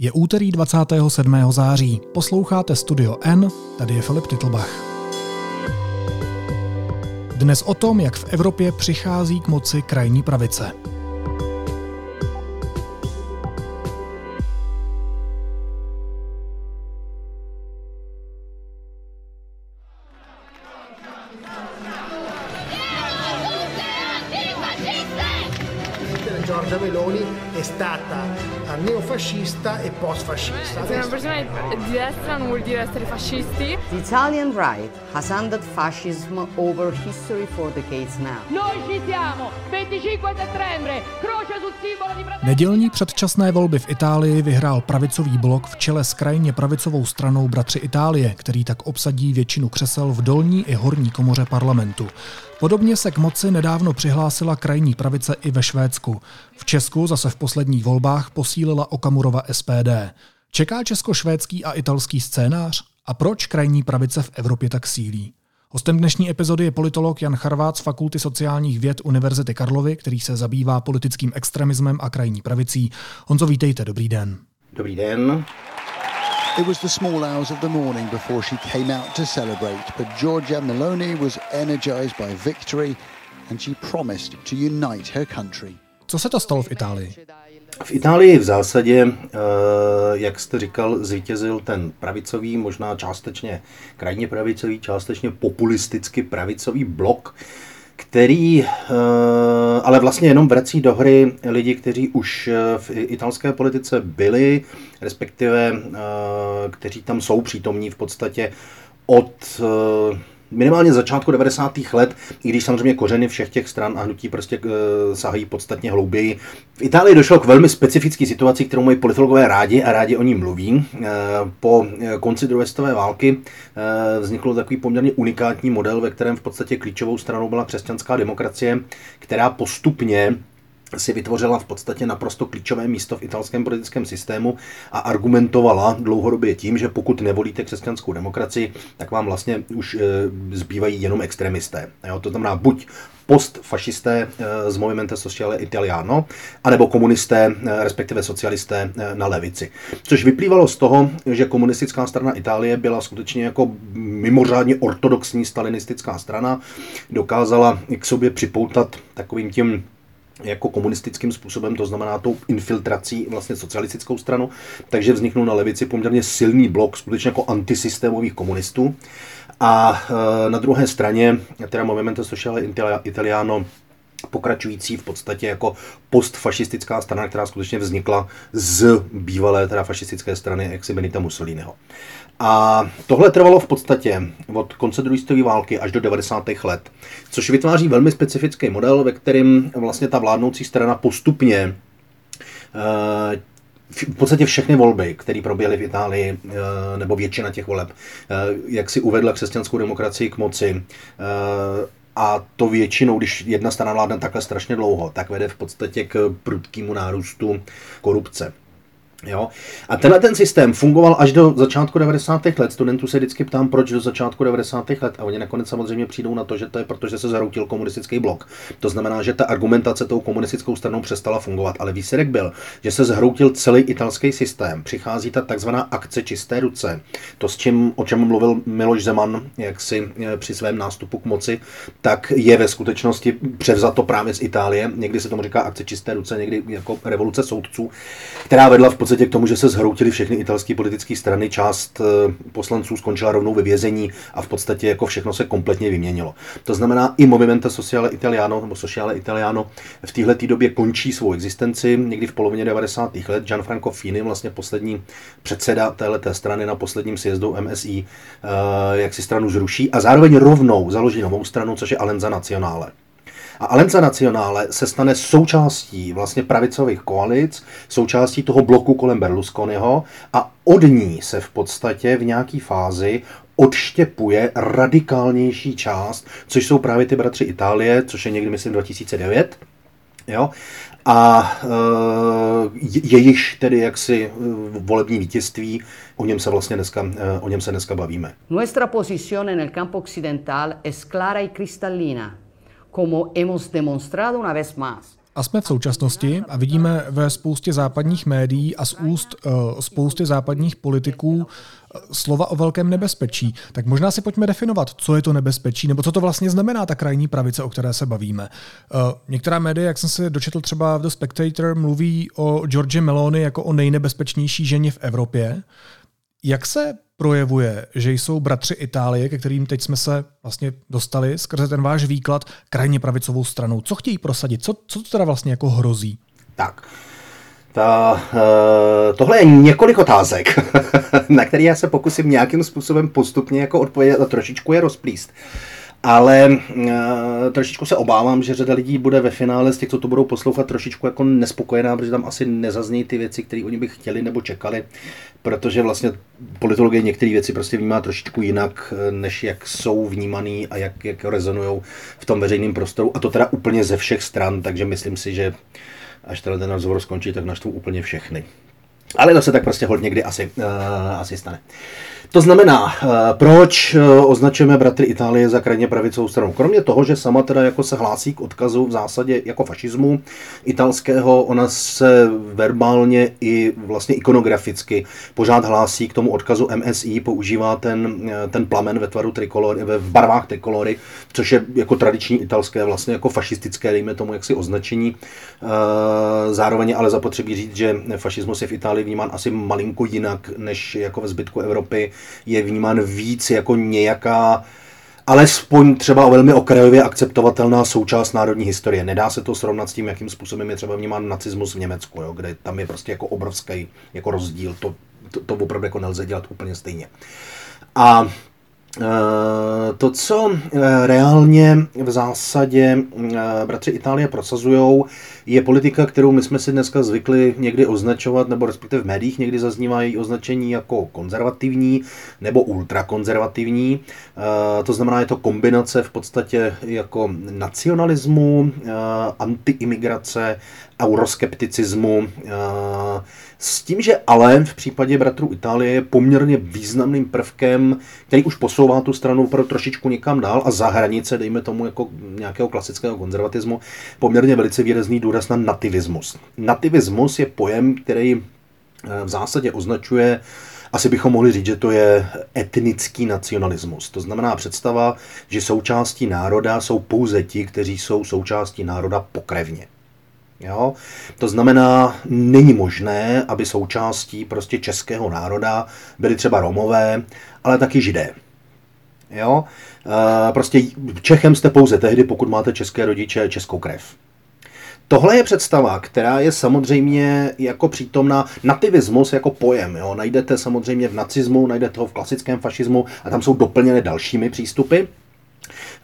Je úterý 27. září. Posloucháte Studio N, tady je Filip Titlbach. Dnes o tom, jak v Evropě přichází k moci krajní pravice. Neofascista e post-fascista. Se una persona è di destra non vuol dire essere fascisti. The Italian right has handed fascism over history for decades now. Noi ci siamo! 25 settembre! Croce sul simbolo di! Nedělní předčasné volby v Itálii vyhrál pravicový blok v čele s krajně pravicovou stranou Bratři Itálie, který tak obsadí většinu křesel v dolní i horní komoře parlamentu. Podobně se k moci nedávno přihlásila krajní pravice i ve Švédsku. V Česku zase v posledních volbách posílila Okamurova SPD. Čeká česko-švédský a italský scénář? A proč krajní pravice v Evropě tak sílí? Hostem dnešní epizody je politolog Jan Charvát z Fakulty sociálních věd Univerzity Karlovy, který se zabývá politickým extremismem a krajní pravicí. Honzo, vítejte, dobrý den. Dobrý den. It was the small hours of the morning before she came out to celebrate, but Giorgia Meloni was energized by victory and she promised to unite her country. Co se to stalo v Itálii? V Itálii v zásadě, eh, jak jste říkal, zvítězil ten pravicový, možná částečně krajně pravicový, částečně populisticky pravicový blok, který eh, ale vlastně jenom vrací do hry lidi, kteří už eh, v italské politice byli, respektive kteří tam jsou přítomní v podstatě od minimálně začátku 90. let, i když samozřejmě kořeny všech těch stran a hnutí prostě e, sahají podstatně hlouběji. V Itálii došlo k velmi specifické situaci, kterou mají politologové rádi a rádi o ní mluví. E, po konci druhé světové války e, vznikl takový poměrně unikátní model, ve kterém v podstatě klíčovou stranou byla křesťanská demokracie, která postupně si vytvořila v podstatě naprosto klíčové místo v italském politickém systému a argumentovala dlouhodobě tím, že pokud nevolíte křesťanskou demokracii, tak vám vlastně už e, zbývají jenom extremisté. Jo, to znamená buď postfašisté e, z Movimento Sociale Italiano, anebo komunisté, e, respektive socialisté na levici. Což vyplývalo z toho, že komunistická strana Itálie byla skutečně jako mimořádně ortodoxní stalinistická strana, dokázala k sobě připoutat takovým tím jako komunistickým způsobem, to znamená tou infiltrací vlastně socialistickou stranu, takže vzniknul na levici poměrně silný blok skutečně jako antisystémových komunistů. A e, na druhé straně, teda Movimento Sociale Italiano, pokračující v podstatě jako postfašistická strana, která skutečně vznikla z bývalé teda fašistické strany ex Benita Mussoliniho. A tohle trvalo v podstatě od konce druhé světové války až do 90. let, což vytváří velmi specifický model, ve kterém vlastně ta vládnoucí strana postupně eh, v podstatě všechny volby, které proběhly v Itálii, eh, nebo většina těch voleb, eh, jak si uvedla křesťanskou demokracii k moci, a to většinou, když jedna strana vládne takhle strašně dlouho, tak vede v podstatě k prudkému nárůstu korupce. Jo? A tenhle ten systém fungoval až do začátku 90. let. Studentů se vždycky ptám, proč do začátku 90. let. A oni nakonec samozřejmě přijdou na to, že to je proto, že se zaroutil komunistický blok. To znamená, že ta argumentace tou komunistickou stranou přestala fungovat. Ale výsledek byl, že se zhroutil celý italský systém. Přichází ta takzvaná akce čisté ruce. To, s čím, o čem mluvil Miloš Zeman jaksi eh, při svém nástupu k moci, tak je ve skutečnosti převzato právě z Itálie. Někdy se tomu říká akce čisté ruce, někdy jako revoluce soudců, která vedla v podstatě k tomu, že se zhroutily všechny italské politické strany, část eh, poslanců skončila rovnou ve vězení a v podstatě jako všechno se kompletně vyměnilo. To znamená, i Movimento Sociale Italiano nebo Sociale Italiano v téhle době končí svou existenci někdy v polovině 90. let. Gianfranco Fini, vlastně poslední předseda této strany na posledním sjezdu MSI, eh, jak si stranu zruší a zároveň rovnou založí novou stranu, což je Alenza Nacionale. A Alenza Nacionále se stane součástí vlastně pravicových koalic, součástí toho bloku kolem Berlusconiho a od ní se v podstatě v nějaké fázi odštěpuje radikálnější část, což jsou právě ty bratři Itálie, což je někdy, myslím, 2009. Jo? A e, jejichž tedy jaksi e, volební vítězství, o něm se vlastně dneska, e, o něm se dneska bavíme. Nuestra posición en el campo occidental es clara y cristallina como hemos una vez más. A jsme v současnosti a vidíme ve spoustě západních médií a z úst uh, spousty západních politiků uh, slova o velkém nebezpečí. Tak možná si pojďme definovat, co je to nebezpečí, nebo co to vlastně znamená ta krajní pravice, o které se bavíme. Uh, některá média, jak jsem si dočetl třeba v The Spectator, mluví o George Meloni jako o nejnebezpečnější ženě v Evropě. Jak se projevuje, že jsou bratři Itálie, ke kterým teď jsme se vlastně dostali skrze ten váš výklad krajně pravicovou stranou. Co chtějí prosadit? Co, co to teda vlastně jako hrozí? Tak, ta, uh, tohle je několik otázek, na které já se pokusím nějakým způsobem postupně jako odpovědět a trošičku je rozplíst. Ale uh, trošičku se obávám, že řada lidí bude ve finále z těch, co to budou poslouchat, trošičku jako nespokojená, protože tam asi nezaznějí ty věci, které oni by chtěli nebo čekali protože vlastně politologie některé věci prostě vnímá trošičku jinak, eh, než jak jsou vnímaný a jak, jak rezonují v tom veřejném prostoru. A to teda úplně ze všech stran, takže myslím si, že až tenhle ten rozhovor skončí, tak naštvou úplně všechny. Ale to se tak prostě hodně někdy asi, uh, asi stane. To znamená, uh, proč uh, označujeme bratry Itálie za krajně pravicovou stranu? Kromě toho, že sama teda jako se hlásí k odkazu v zásadě jako fašismu italského, ona se verbálně i vlastně ikonograficky pořád hlásí k tomu odkazu MSI, používá ten, ten plamen ve tvaru trikolory, ve barvách trikolory, což je jako tradiční italské, vlastně jako fašistické, dejme tomu jaksi označení. Zároveň ale zapotřebí říct, že fašismus je v Itálii vnímán asi malinko jinak než jako ve zbytku Evropy. Je vnímán víc jako nějaká alespoň třeba velmi okrajově akceptovatelná součást národní historie. Nedá se to srovnat s tím, jakým způsobem je třeba vnímán nacismus v Německu, jo, kde tam je prostě jako obrovský jako rozdíl. To, to, to opravdu jako nelze dělat úplně stejně. A Eh, to, co eh, reálně v zásadě eh, bratři Itálie prosazují, je politika, kterou my jsme si dneska zvykli někdy označovat, nebo respektive v médiích někdy zaznívají označení jako konzervativní nebo ultrakonzervativní. To znamená, je to kombinace v podstatě jako nacionalismu, antiimigrace, euroskepticismu, s tím, že ale v případě bratrů Itálie je poměrně významným prvkem, který už posouvá tu stranu pro trošičku někam dál a za hranice, dejme tomu jako nějakého klasického konzervatismu, poměrně velice výrazný důraz na nativismus. Nativismus je pojem, který eh, v zásadě označuje asi bychom mohli říct, že to je etnický nacionalismus. To znamená představa, že součástí národa jsou pouze ti, kteří jsou součástí národa pokrevně. Jo? To znamená, není možné, aby součástí prostě českého národa byli třeba Romové, ale taky Židé. Jo? E, prostě Čechem jste pouze tehdy, pokud máte české rodiče, českou krev. Tohle je představa, která je samozřejmě jako přítomná nativismus jako pojem. Jo? Najdete samozřejmě v nacismu, najdete ho v klasickém fašismu a tam jsou doplněny dalšími přístupy.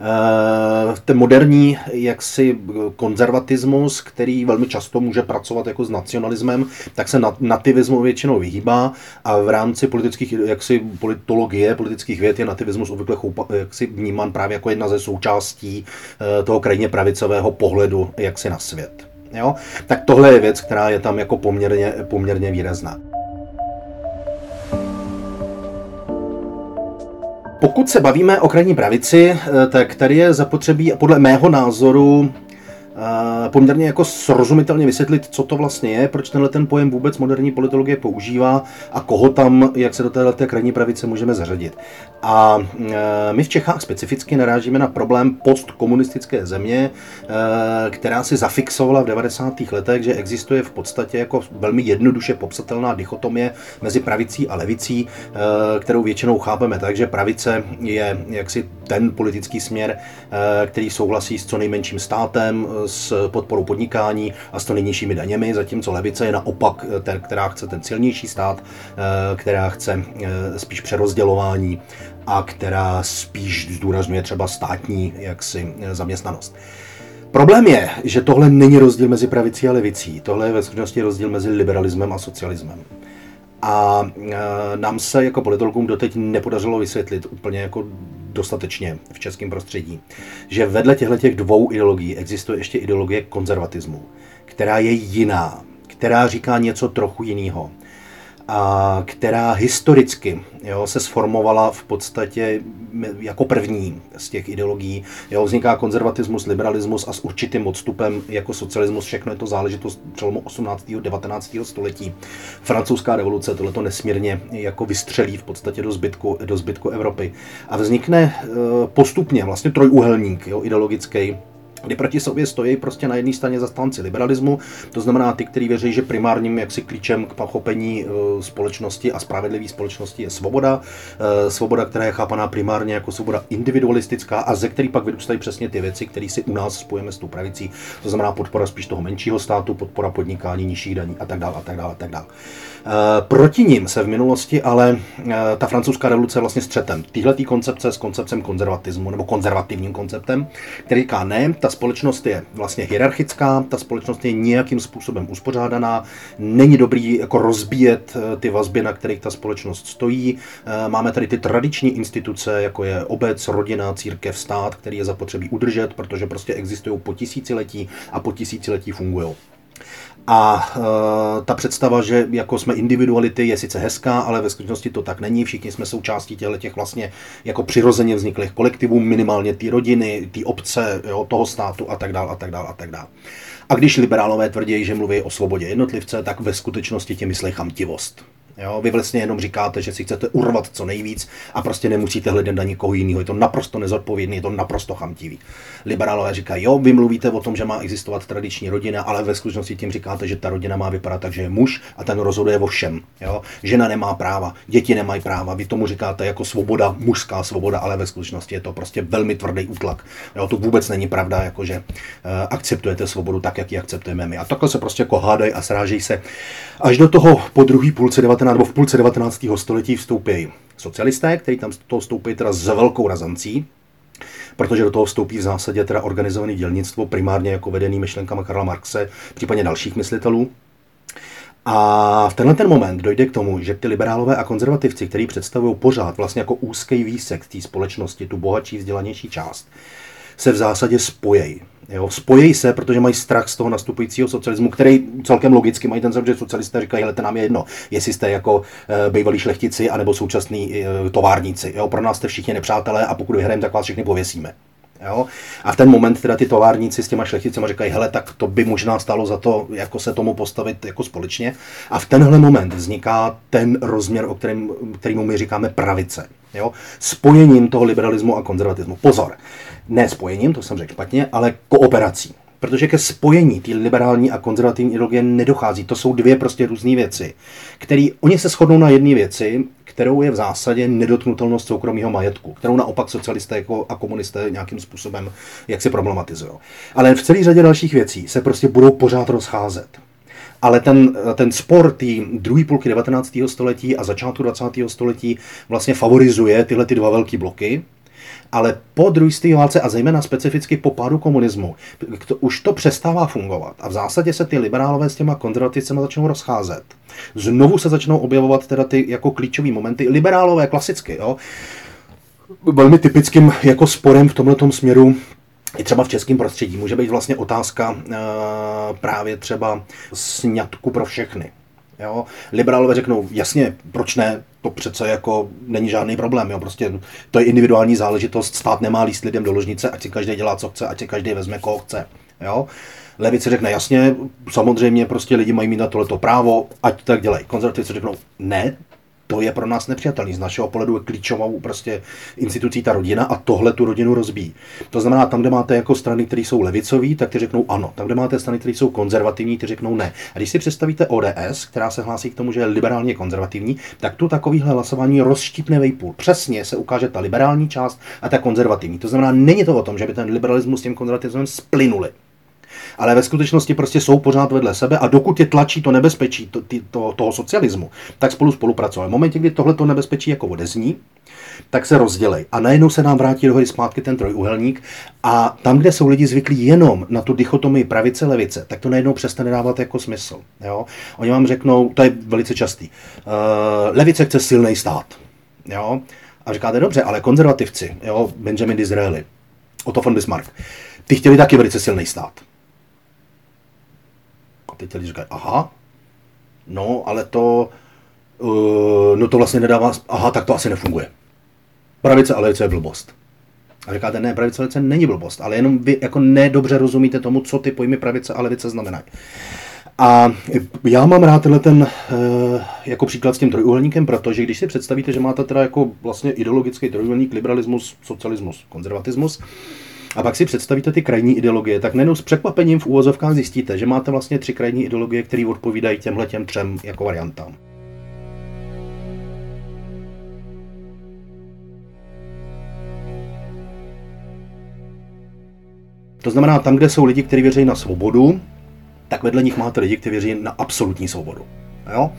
Eh, ten moderní jaksi konzervatismus, který velmi často může pracovat jako s nacionalismem, tak se nativismu většinou vyhýbá a v rámci politických jaksi politologie, politických věd je nativismus obvykle choupa, jaksi vnímán právě jako jedna ze součástí eh, toho krajně pravicového pohledu jaksi na svět. Jo? Tak tohle je věc, která je tam jako poměrně, poměrně výrazná. Pokud se bavíme o krajní pravici, eh, tak tady je zapotřebí podle mého názoru poměrně jako srozumitelně vysvětlit, co to vlastně je, proč tenhle ten pojem vůbec moderní politologie používá a koho tam, jak se do této krajní pravice můžeme zařadit. A e, my v Čechách specificky narážíme na problém postkomunistické země, e, která si zafixovala v 90. letech, že existuje v podstatě jako velmi jednoduše popsatelná dichotomie mezi pravicí a levicí, kterou většinou chápeme tak, že pravice je jaksi ten politický směr, který souhlasí s co nejmenším státem, s podporou podnikání a s to nejnižšími daněmi, zatímco levice je naopak ten, která chce ten silnější stát, eh, která chce eh, spíš přerozdělování a která spíš zdůrazňuje třeba státní jaksi eh, zaměstnanost. Problém je, že tohle není rozdíl mezi pravicí a levicí. Tohle je ve skutečnosti rozdíl mezi liberalismem a socialismem. A nám se jako politologům doteď nepodařilo vysvětlit úplně jako dostatečně v českém prostředí, že vedle těchto těch dvou ideologií existuje ještě ideologie konzervatismu, která je jiná, která říká něco trochu jiného. A která historicky jo, se sformovala v podstatě jako první z těch ideologií. Jo, vzniká konzervatismus, liberalismus a s určitým odstupem jako socialismus. Všechno je to záležitost přelomu 18. 19. století. Francouzská revoluce tohleto nesmírně jako vystřelí v podstatě do zbytku, do zbytku Evropy. A vznikne eh, postupně vlastně trojúhelník jo, ideologický, kdy proti sobě stojí prostě na jedné straně zastánci liberalismu, to znamená ty, kteří věří, že primárním jaksi klíčem k pochopení e, společnosti a spravedlivé společnosti je svoboda. E, svoboda, která je chápaná primárně jako svoboda individualistická a ze který pak vyrůstají přesně ty věci, které si u nás spojíme s tou pravicí. To znamená podpora spíš toho menšího státu, podpora podnikání, nižších daní a tak dále a tak dále a tak dále. E, proti ním se v minulosti ale ta francouzská revoluce vlastně střetem. Tyhle koncepce s konceptem konzervatismu nebo konzervativním konceptem, který říká ne, ta společnost je vlastně hierarchická, ta společnost je nějakým způsobem uspořádaná, není dobrý jako rozbíjet eh, ty vazby, na kterých ta společnost stojí. Eh, máme tady ty tradiční instituce, jako je obec, rodina, církev, stát, který je zapotřebí udržet, protože prostě existují po tisíciletí a po tisíciletí fungují. A e, ta představa, že jako jsme individuality, je sice hezká, ale ve skutečnosti to tak není. Všichni jsme součástí těchto těch vlastně jako přirozeně vzniklých kolektivů, minimálně ty rodiny, ty obce, jo, toho státu a tak dále a tak dále a tak dále. A když liberálové tvrdí, že mluví o svobodě jednotlivce, tak ve skutečnosti tím myslí chamtivost. Jo, vy vlastně jenom říkáte, že si chcete urvat co nejvíc a prostě nemusíte hledat na nikoho jiného. Je to naprosto nezodpovědný, je to naprosto chamtivý. Liberálové říkají, jo, vy mluvíte o tom, že má existovat tradiční rodina, ale ve skutečnosti tím říkáte, že ta rodina má vypadat tak, že je muž a ten rozhoduje o všem. Jo. Žena nemá práva, děti nemají práva, vy tomu říkáte jako svoboda, mužská svoboda, ale ve skutečnosti je to prostě velmi tvrdý útlak. Jo, to vůbec není pravda, jako že uh, akceptujete svobodu tak, jak ji akceptujeme my. A takhle se prostě jako hádají a srážejí se až do toho po druhý půlce 19 nebo v půlce 19. století vstoupí socialisté, kteří tam toho vstoupí teda s velkou razancí, protože do toho vstoupí v zásadě teda organizované dělnictvo, primárně jako vedený myšlenkama Karla Marxe, případně dalších myslitelů. A v tenhle ten moment dojde k tomu, že ty liberálové a konzervativci, kteří představují pořád vlastně jako úzký výsek té společnosti, tu bohatší, vzdělanější část, se v zásadě spojejí. Jo, spojí se, protože mají strach z toho nastupujícího socialismu, který celkem logicky mají ten že socialisté říkají, hele, to nám je jedno, jestli jste jako e, bývalí šlechtici anebo současní e, továrníci. Jo, pro nás jste všichni nepřátelé a pokud vyhrajeme, tak vás všechny pověsíme. Jo? A v ten moment teda ty továrníci s těma šlechticima říkají, hele, tak to by možná stalo za to, jako se tomu postavit jako společně. A v tenhle moment vzniká ten rozměr, o kterém, kterému my říkáme pravice. Jo? Spojením toho liberalismu a konzervatismu. Pozor, ne spojením, to jsem řekl špatně, ale kooperací. Protože ke spojení té liberální a konzervativní ideologie nedochází. To jsou dvě prostě různé věci, které oni se shodnou na jedné věci, kterou je v zásadě nedotknutelnost soukromého majetku, kterou naopak socialisté jako a komunisté nějakým způsobem jak si problematizují. Ale v celé řadě dalších věcí se prostě budou pořád rozcházet. Ale ten, ten spor té druhé půlky 19. století a začátku 20. století vlastně favorizuje tyhle ty dva velké bloky, ale po druhé válce a zejména specificky po pádu komunismu, to, už to přestává fungovat a v zásadě se ty liberálové s těma konzervativcemi začnou rozcházet. Znovu se začnou objevovat teda ty jako klíčové momenty, liberálové klasicky, jo. Velmi typickým jako sporem v tomto směru i třeba v českém prostředí může být vlastně otázka e, právě třeba sňatku pro všechny. Jo? Liberálové řeknou, jasně, proč ne, to přece jako není žádný problém, jo? prostě to je individuální záležitost, stát nemá líst lidem do ložnice, ať si každý dělá, co chce, ať si každý vezme, koho chce. Jo? Levice řekne jasně, samozřejmě prostě lidi mají mít na tohleto právo, ať tak dělají. Konzervativci řeknou ne, to je pro nás nepřijatelný. Z našeho pohledu je klíčovou prostě institucí ta rodina a tohle tu rodinu rozbíjí. To znamená, tam, kde máte jako strany, které jsou levicové, tak ty řeknou ano. Tam, kde máte strany, které jsou konzervativní, ty řeknou ne. A když si představíte ODS, která se hlásí k tomu, že je liberálně konzervativní, tak tu takovýhle hlasování rozštípne vejpůl. Přesně se ukáže ta liberální část a ta konzervativní. To znamená, není to o tom, že by ten liberalismus s tím konzervatismem splynuli ale ve skutečnosti prostě jsou pořád vedle sebe a dokud je tlačí to nebezpečí to, ty, to, toho socialismu, tak spolu spolupracují. V momentě, kdy tohle to nebezpečí jako odezní, tak se rozdělej. A najednou se nám vrátí dohody zpátky ten trojuhelník a tam, kde jsou lidi zvyklí jenom na tu dichotomii pravice-levice, tak to najednou přestane dávat jako smysl. Jo? Oni vám řeknou, to je velice častý, uh, levice chce silný stát. Jo? A říkáte, dobře, ale konzervativci, jo, Benjamin Disraeli, Otto von Bismarck, ty chtěli taky velice silný stát. Teď lidi říkají, aha, no, ale to do toho vlastně nedává, aha, tak to asi nefunguje. Pravice a levice je blbost. A říkáte, ne, pravice a levice není blbost, ale jenom vy jako nedobře rozumíte tomu, co ty pojmy pravice a levice znamenají. A já mám rád tenhle ten uh, jako příklad s tím trojuhelníkem, protože když si představíte, že máte teda jako vlastně ideologický trojuhelník, liberalismus, socialismus, konzervatismus, a pak si představíte ty krajní ideologie, tak nejenom s překvapením v úvozovkách zjistíte, že máte vlastně tři krajní ideologie, které odpovídají těmhle těm třem jako variantám. To znamená, tam, kde jsou lidi, kteří věří na svobodu, tak vedle nich máte lidi, kteří věří na absolutní svobodu. Jo?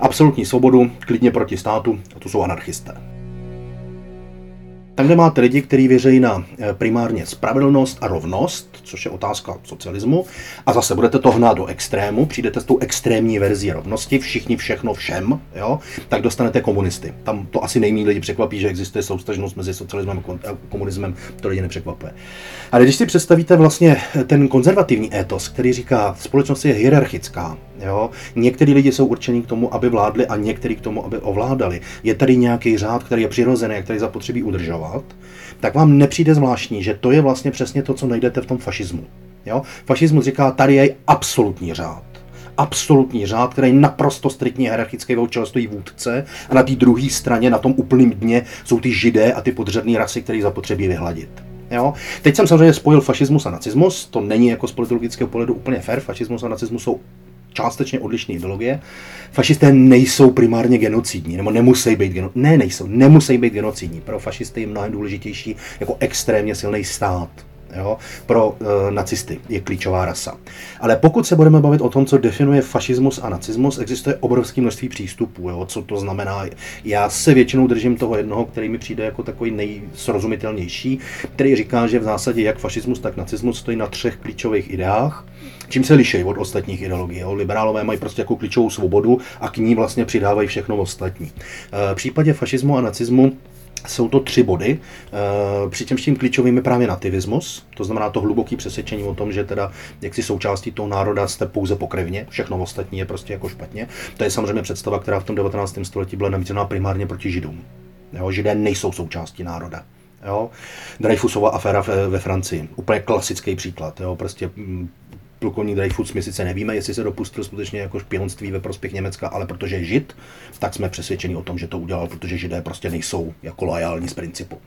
Absolutní svobodu, klidně proti státu, a to jsou anarchisté. Tam, kde máte lidi, kteří věří na eh, primárně spravedlnost a rovnost, což je otázka socialismu, a zase budete to hnát do extrému, přijdete s tou extrémní verzí rovnosti, všichni všechno všem, jo, tak dostanete komunisty. Tam to asi nejméně lidi překvapí, že existuje soustažnost mezi socialismem a komunismem, to lidi nepřekvapuje. Ale když si představíte vlastně ten konzervativní étos, který říká, společnost je hierarchická, Jo? Některý lidi jsou určeni k tomu, aby vládli a některý k tomu, aby ovládali. Je tady nějaký řád, který je přirozený, který zapotřebí udržovat, tak vám nepřijde zvláštní, že to je vlastně přesně to, co najdete v tom fašismu. Jo? Fašismus říká, tady je absolutní řád absolutní řád, který je naprosto striktně hierarchický, čele stojí vůdce a na té druhé straně, na tom úplném dně, jsou ty židé a ty podřadné rasy, které zapotřebí vyhladit. Jo? Teď jsem samozřejmě spojil fašismus a nacismus, to není jako z politologického pohledu úplně fair, fašismus a nacismus jsou částečně odlišné ideologie. Fašisté nejsou primárně genocidní, nebo nemusí být genocidní. Ne, nejsou, nemusí být genocidní. Pro fašisty je mnohem důležitější jako extrémně silný stát. Jo? Pro e, nacisty je klíčová rasa. Ale pokud se budeme bavit o tom, co definuje fašismus a nacismus, existuje obrovské množství přístupů. Jo? Co to znamená? Já se většinou držím toho jednoho, který mi přijde jako takový nejsrozumitelnější, který říká, že v zásadě jak fašismus, tak nacismus stojí na třech klíčových ideách Čím se liší od ostatních ideologií? Jo? Liberálové mají prostě jako klíčovou svobodu a k ní vlastně přidávají všechno ostatní. E, v případě fašismu a nacismu jsou to tři body, e, přičemž tím klíčovým je právě nativismus, to znamená to hluboké přesvědčení o tom, že teda jak si součástí toho národa jste pouze pokrevně, všechno ostatní je prostě jako špatně. To je samozřejmě představa, která v tom 19. století byla namířená primárně proti židům. Jo, židé nejsou součástí národa. Jo? Dreyfusova aféra ve, ve Francii, úplně klasický příklad. Jo? Prostě mm, plukovník Dreyfus, my sice nevíme, jestli se dopustil skutečně jako špionství ve prospěch Německa, ale protože je žid, tak jsme přesvědčeni o tom, že to udělal, protože židé prostě nejsou jako loajální z principu.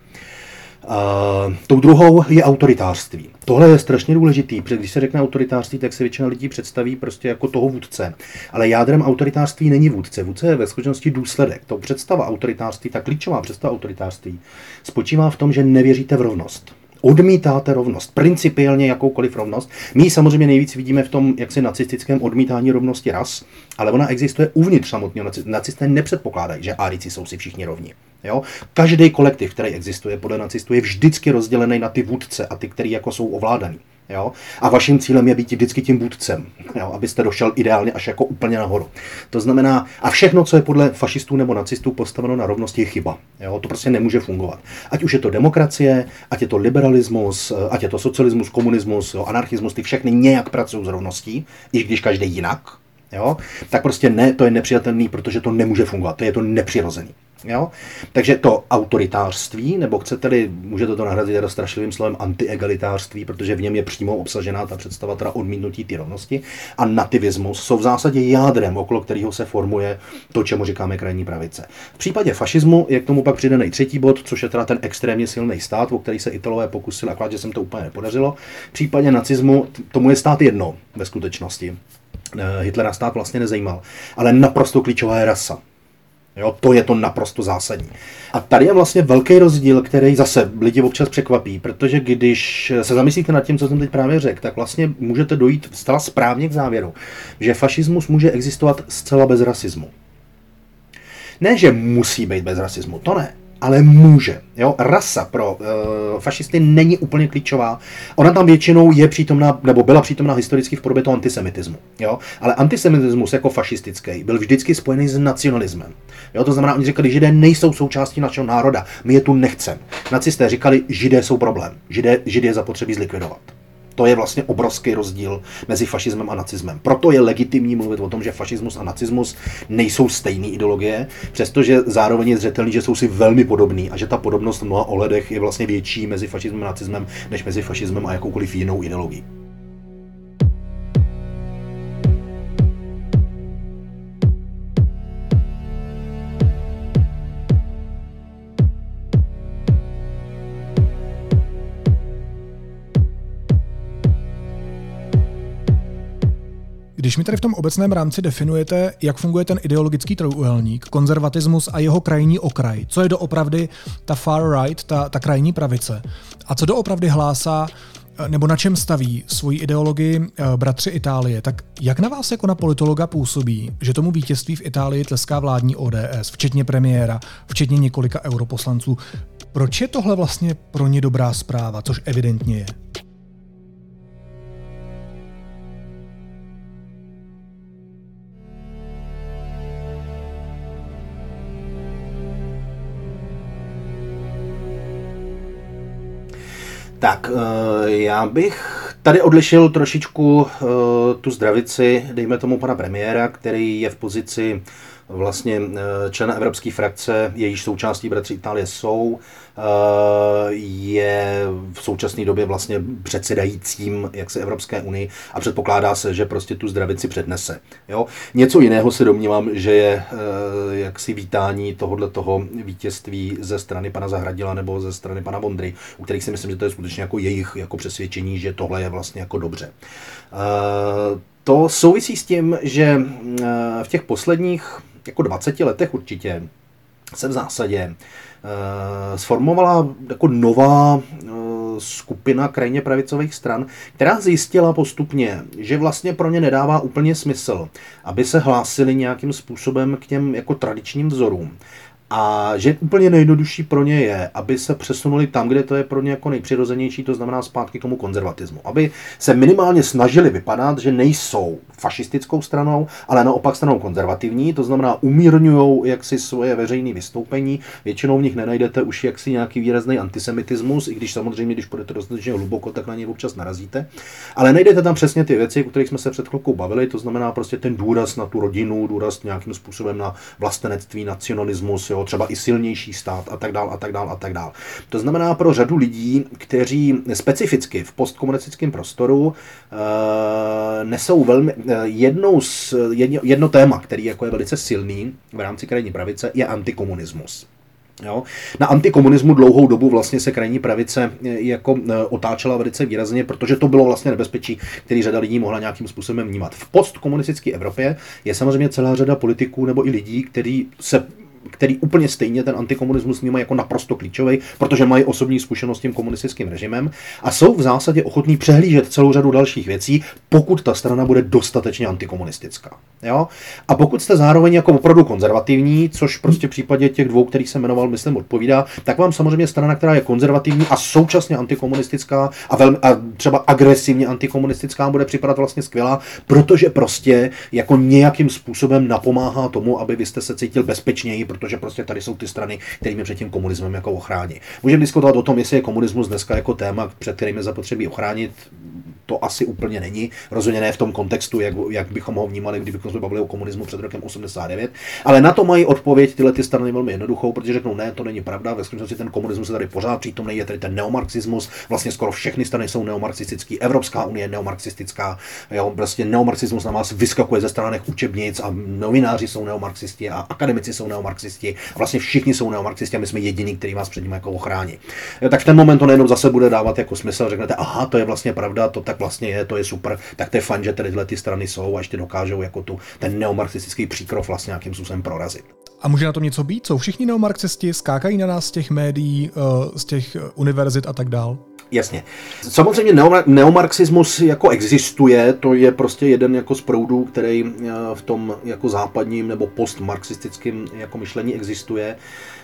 Uh, tou druhou je autoritářství. Tohle je strašně důležitý, protože když se řekne autoritářství, tak se většina lidí představí prostě jako toho vůdce. Ale jádrem autoritářství není vůdce. Vůdce je ve skutečnosti důsledek. To představa autoritářství, ta klíčová představa autoritářství, spočívá v tom, že nevěříte v rovnost odmítáte rovnost, principiálně jakoukoliv rovnost. My ji samozřejmě nejvíc vidíme v tom jaksi nacistickém odmítání rovnosti ras, ale ona existuje uvnitř samotného nacisté. nepředpokládají, že Árici jsou si všichni rovni. Jo? Každý kolektiv, který existuje podle nacistů, je vždycky rozdělený na ty vůdce a ty, který jako jsou ovládaný. Jo? A vaším cílem je být vždycky tím vůdcem, jo? abyste došel ideálně až jako úplně nahoru. To znamená, a všechno, co je podle fašistů nebo nacistů postaveno na rovnosti, je chyba. Jo? To prostě nemůže fungovat. Ať už je to demokracie, ať je to liberalismus, ať je to socialismus, komunismus, jo? anarchismus, ty všechny nějak pracují s rovností, i když každý jinak, jo? tak prostě ne, to je nepřijatelný, protože to nemůže fungovat, to je to nepřirozený. Jo? Takže to autoritářství, nebo chcete-li, můžete to nahradit teda strašlivým slovem antiegalitářství, protože v něm je přímo obsažená ta představa teda odmítnutí ty rovnosti, a nativismus jsou v zásadě jádrem, okolo kterého se formuje to, čemu říkáme krajní pravice. V případě fašismu je k tomu pak přidaný třetí bod, což je teda ten extrémně silný stát, o který se Italové pokusili, akorát, že se to úplně nepodařilo. V případě nacismu tomu je stát jedno ve skutečnosti. Eh, Hitlera stát vlastně nezajímal, ale naprosto klíčová je rasa. Jo, to je to naprosto zásadní. A tady je vlastně velký rozdíl, který zase lidi občas překvapí, protože když se zamyslíte nad tím, co jsem teď právě řekl, tak vlastně můžete dojít zcela správně k závěru, že fašismus může existovat zcela bez rasismu. Ne, že musí být bez rasismu, to ne ale může. Jo? Rasa pro uh, fašisty není úplně klíčová. Ona tam většinou je přítomná, nebo byla přítomná historicky v podobě toho antisemitismu. Jo? Ale antisemitismus jako fašistický byl vždycky spojený s nacionalismem. Jo? To znamená, oni říkali, že židé nejsou součástí našeho národa, my je tu nechceme. Nacisté říkali, židé jsou problém, židé, židé zapotřebí zlikvidovat. To je vlastně obrovský rozdíl mezi fašismem a nacismem. Proto je legitimní mluvit o tom, že fašismus a nacismus nejsou stejné ideologie, přestože zároveň je zřetelný, že jsou si velmi podobný a že ta podobnost v mnoha ohledech je vlastně větší mezi fašismem a nacismem, než mezi fašismem a jakoukoliv jinou ideologií. Když mi tady v tom obecném rámci definujete, jak funguje ten ideologický trojuhelník, konzervatismus a jeho krajní okraj, co je doopravdy ta far right, ta, ta krajní pravice, a co doopravdy hlásá nebo na čem staví svoji ideologii eh, bratři Itálie, tak jak na vás jako na politologa působí, že tomu vítězství v Itálii tleská vládní ODS, včetně premiéra, včetně několika europoslanců? Proč je tohle vlastně pro ně dobrá zpráva, což evidentně je? Tak, eh, já bych tady odlišil trošičku eh, tu zdravici, dejme tomu pana premiéra, který je v pozici vlastně eh, člena evropské frakce, jejíž součástí bratři Itálie jsou, Eh, je v současné době vlastně předsedajícím jak se Evropské unii a předpokládá se, že prostě tu zdravici přednese. Jo? Něco jiného se domnívám, že je eh, jaksi vítání tohohle toho vítězství ze strany pana Zahradila nebo ze strany pana Vondry, u kterých si myslím, že to je skutečně jako jejich jako přesvědčení, že tohle je vlastně jako dobře. To souvisí s tím, že v těch posledních jako 20 letech určitě se v zásadě Eh, sformovala jako nová eh, skupina krajně pravicových stran, která zjistila postupně, že vlastně pro ně nedává úplně smysl, aby se hlásili nějakým způsobem k těm jako tradičním vzorům. A že úplně nejjednodušší pro ně je, aby se přesunuli tam, kde to je pro ně jako nejpřirozenější, to znamená zpátky k tomu konzervatismu. Aby se minimálně snažili vypadat, že nejsou fašistickou stranou, ale naopak stranou konzervativní, to znamená umírňují jaksi svoje veřejné vystoupení. Většinou v nich nenajdete už jaksi nějaký výrazný antisemitismus, i když samozřejmě, když půjdete dostatečně hluboko, tak na ně občas narazíte. Ale najdete tam přesně ty věci, o kterých jsme se před chvilkou bavili, to znamená prostě ten důraz na tu rodinu, důraz nějakým způsobem na vlastenectví, nacionalismus, jo, třeba i silnější stát a tak dál a tak dál a tak dál. To znamená pro řadu lidí, kteří specificky v postkomunistickém prostoru e, nesou velmi, e, jednou z, jedno, jedno téma, který jako je velice silný v rámci krajní pravice, je antikomunismus. Jo. Na antikomunismu dlouhou dobu vlastně se krajní pravice e, jako otáčela velice výrazně, protože to bylo vlastně nebezpečí, který řada lidí mohla nějakým způsobem vnímat. V postkomunistické Evropě je samozřejmě celá řada politiků nebo i lidí, kteří se který úplně stejně ten antikomunismus vnímají jako naprosto klíčový, protože mají osobní zkušenost s tím komunistickým režimem a jsou v zásadě ochotní přehlížet celou řadu dalších věcí, pokud ta strana bude dostatečně antikomunistická. Jo? A pokud jste zároveň jako opravdu konzervativní, což prostě v případě těch dvou, kterých jsem jmenoval, myslím, odpovídá, tak vám samozřejmě strana, která je konzervativní a současně antikomunistická a, velmi, a třeba agresivně antikomunistická, bude připadat vlastně skvělá, protože prostě jako nějakým způsobem napomáhá tomu, aby vy jste se cítil bezpečněji, protože prostě tady jsou ty strany, kterými před tím komunismem jako ochrání. Můžeme diskutovat o tom, jestli je komunismus dneska jako téma, před kterým je zapotřebí ochránit to asi úplně není. Rozhodně ne v tom kontextu, jak, jak bychom ho vnímali, kdybychom se bavili o komunismu před rokem 89. Ale na to mají odpověď tyhle ty strany velmi jednoduchou, protože řeknou, ne, to není pravda. Ve skutečnosti ten komunismus je tady pořád přítomný, je tady ten neomarxismus. Vlastně skoro všechny strany jsou neomarxistický. Evropská unie je neomarxistická. Jo, prostě neomarxismus na vás vyskakuje ze stránek učebnic a novináři jsou neomarxisti a akademici jsou neomarxisti. A vlastně všichni jsou neomarxisti a my jsme jediní, který vás před nimi jako ochrání. Jo, tak v ten moment to nejenom zase bude dávat jako smysl, řeknete, aha, to je vlastně pravda, to tak tak vlastně je, to je super, tak to je fajn, že tady tyhle ty strany jsou a ještě dokážou jako tu, ten neomarxistický příkrov vlastně nějakým způsobem prorazit. A může na tom něco být? Jsou všichni neomarxisti, skákají na nás z těch médií, eh, z těch univerzit a tak dál? Jasně. Samozřejmě neomarxismus jako existuje, to je prostě jeden jako z proudů, který eh, v tom jako západním nebo postmarxistickém jako myšlení existuje.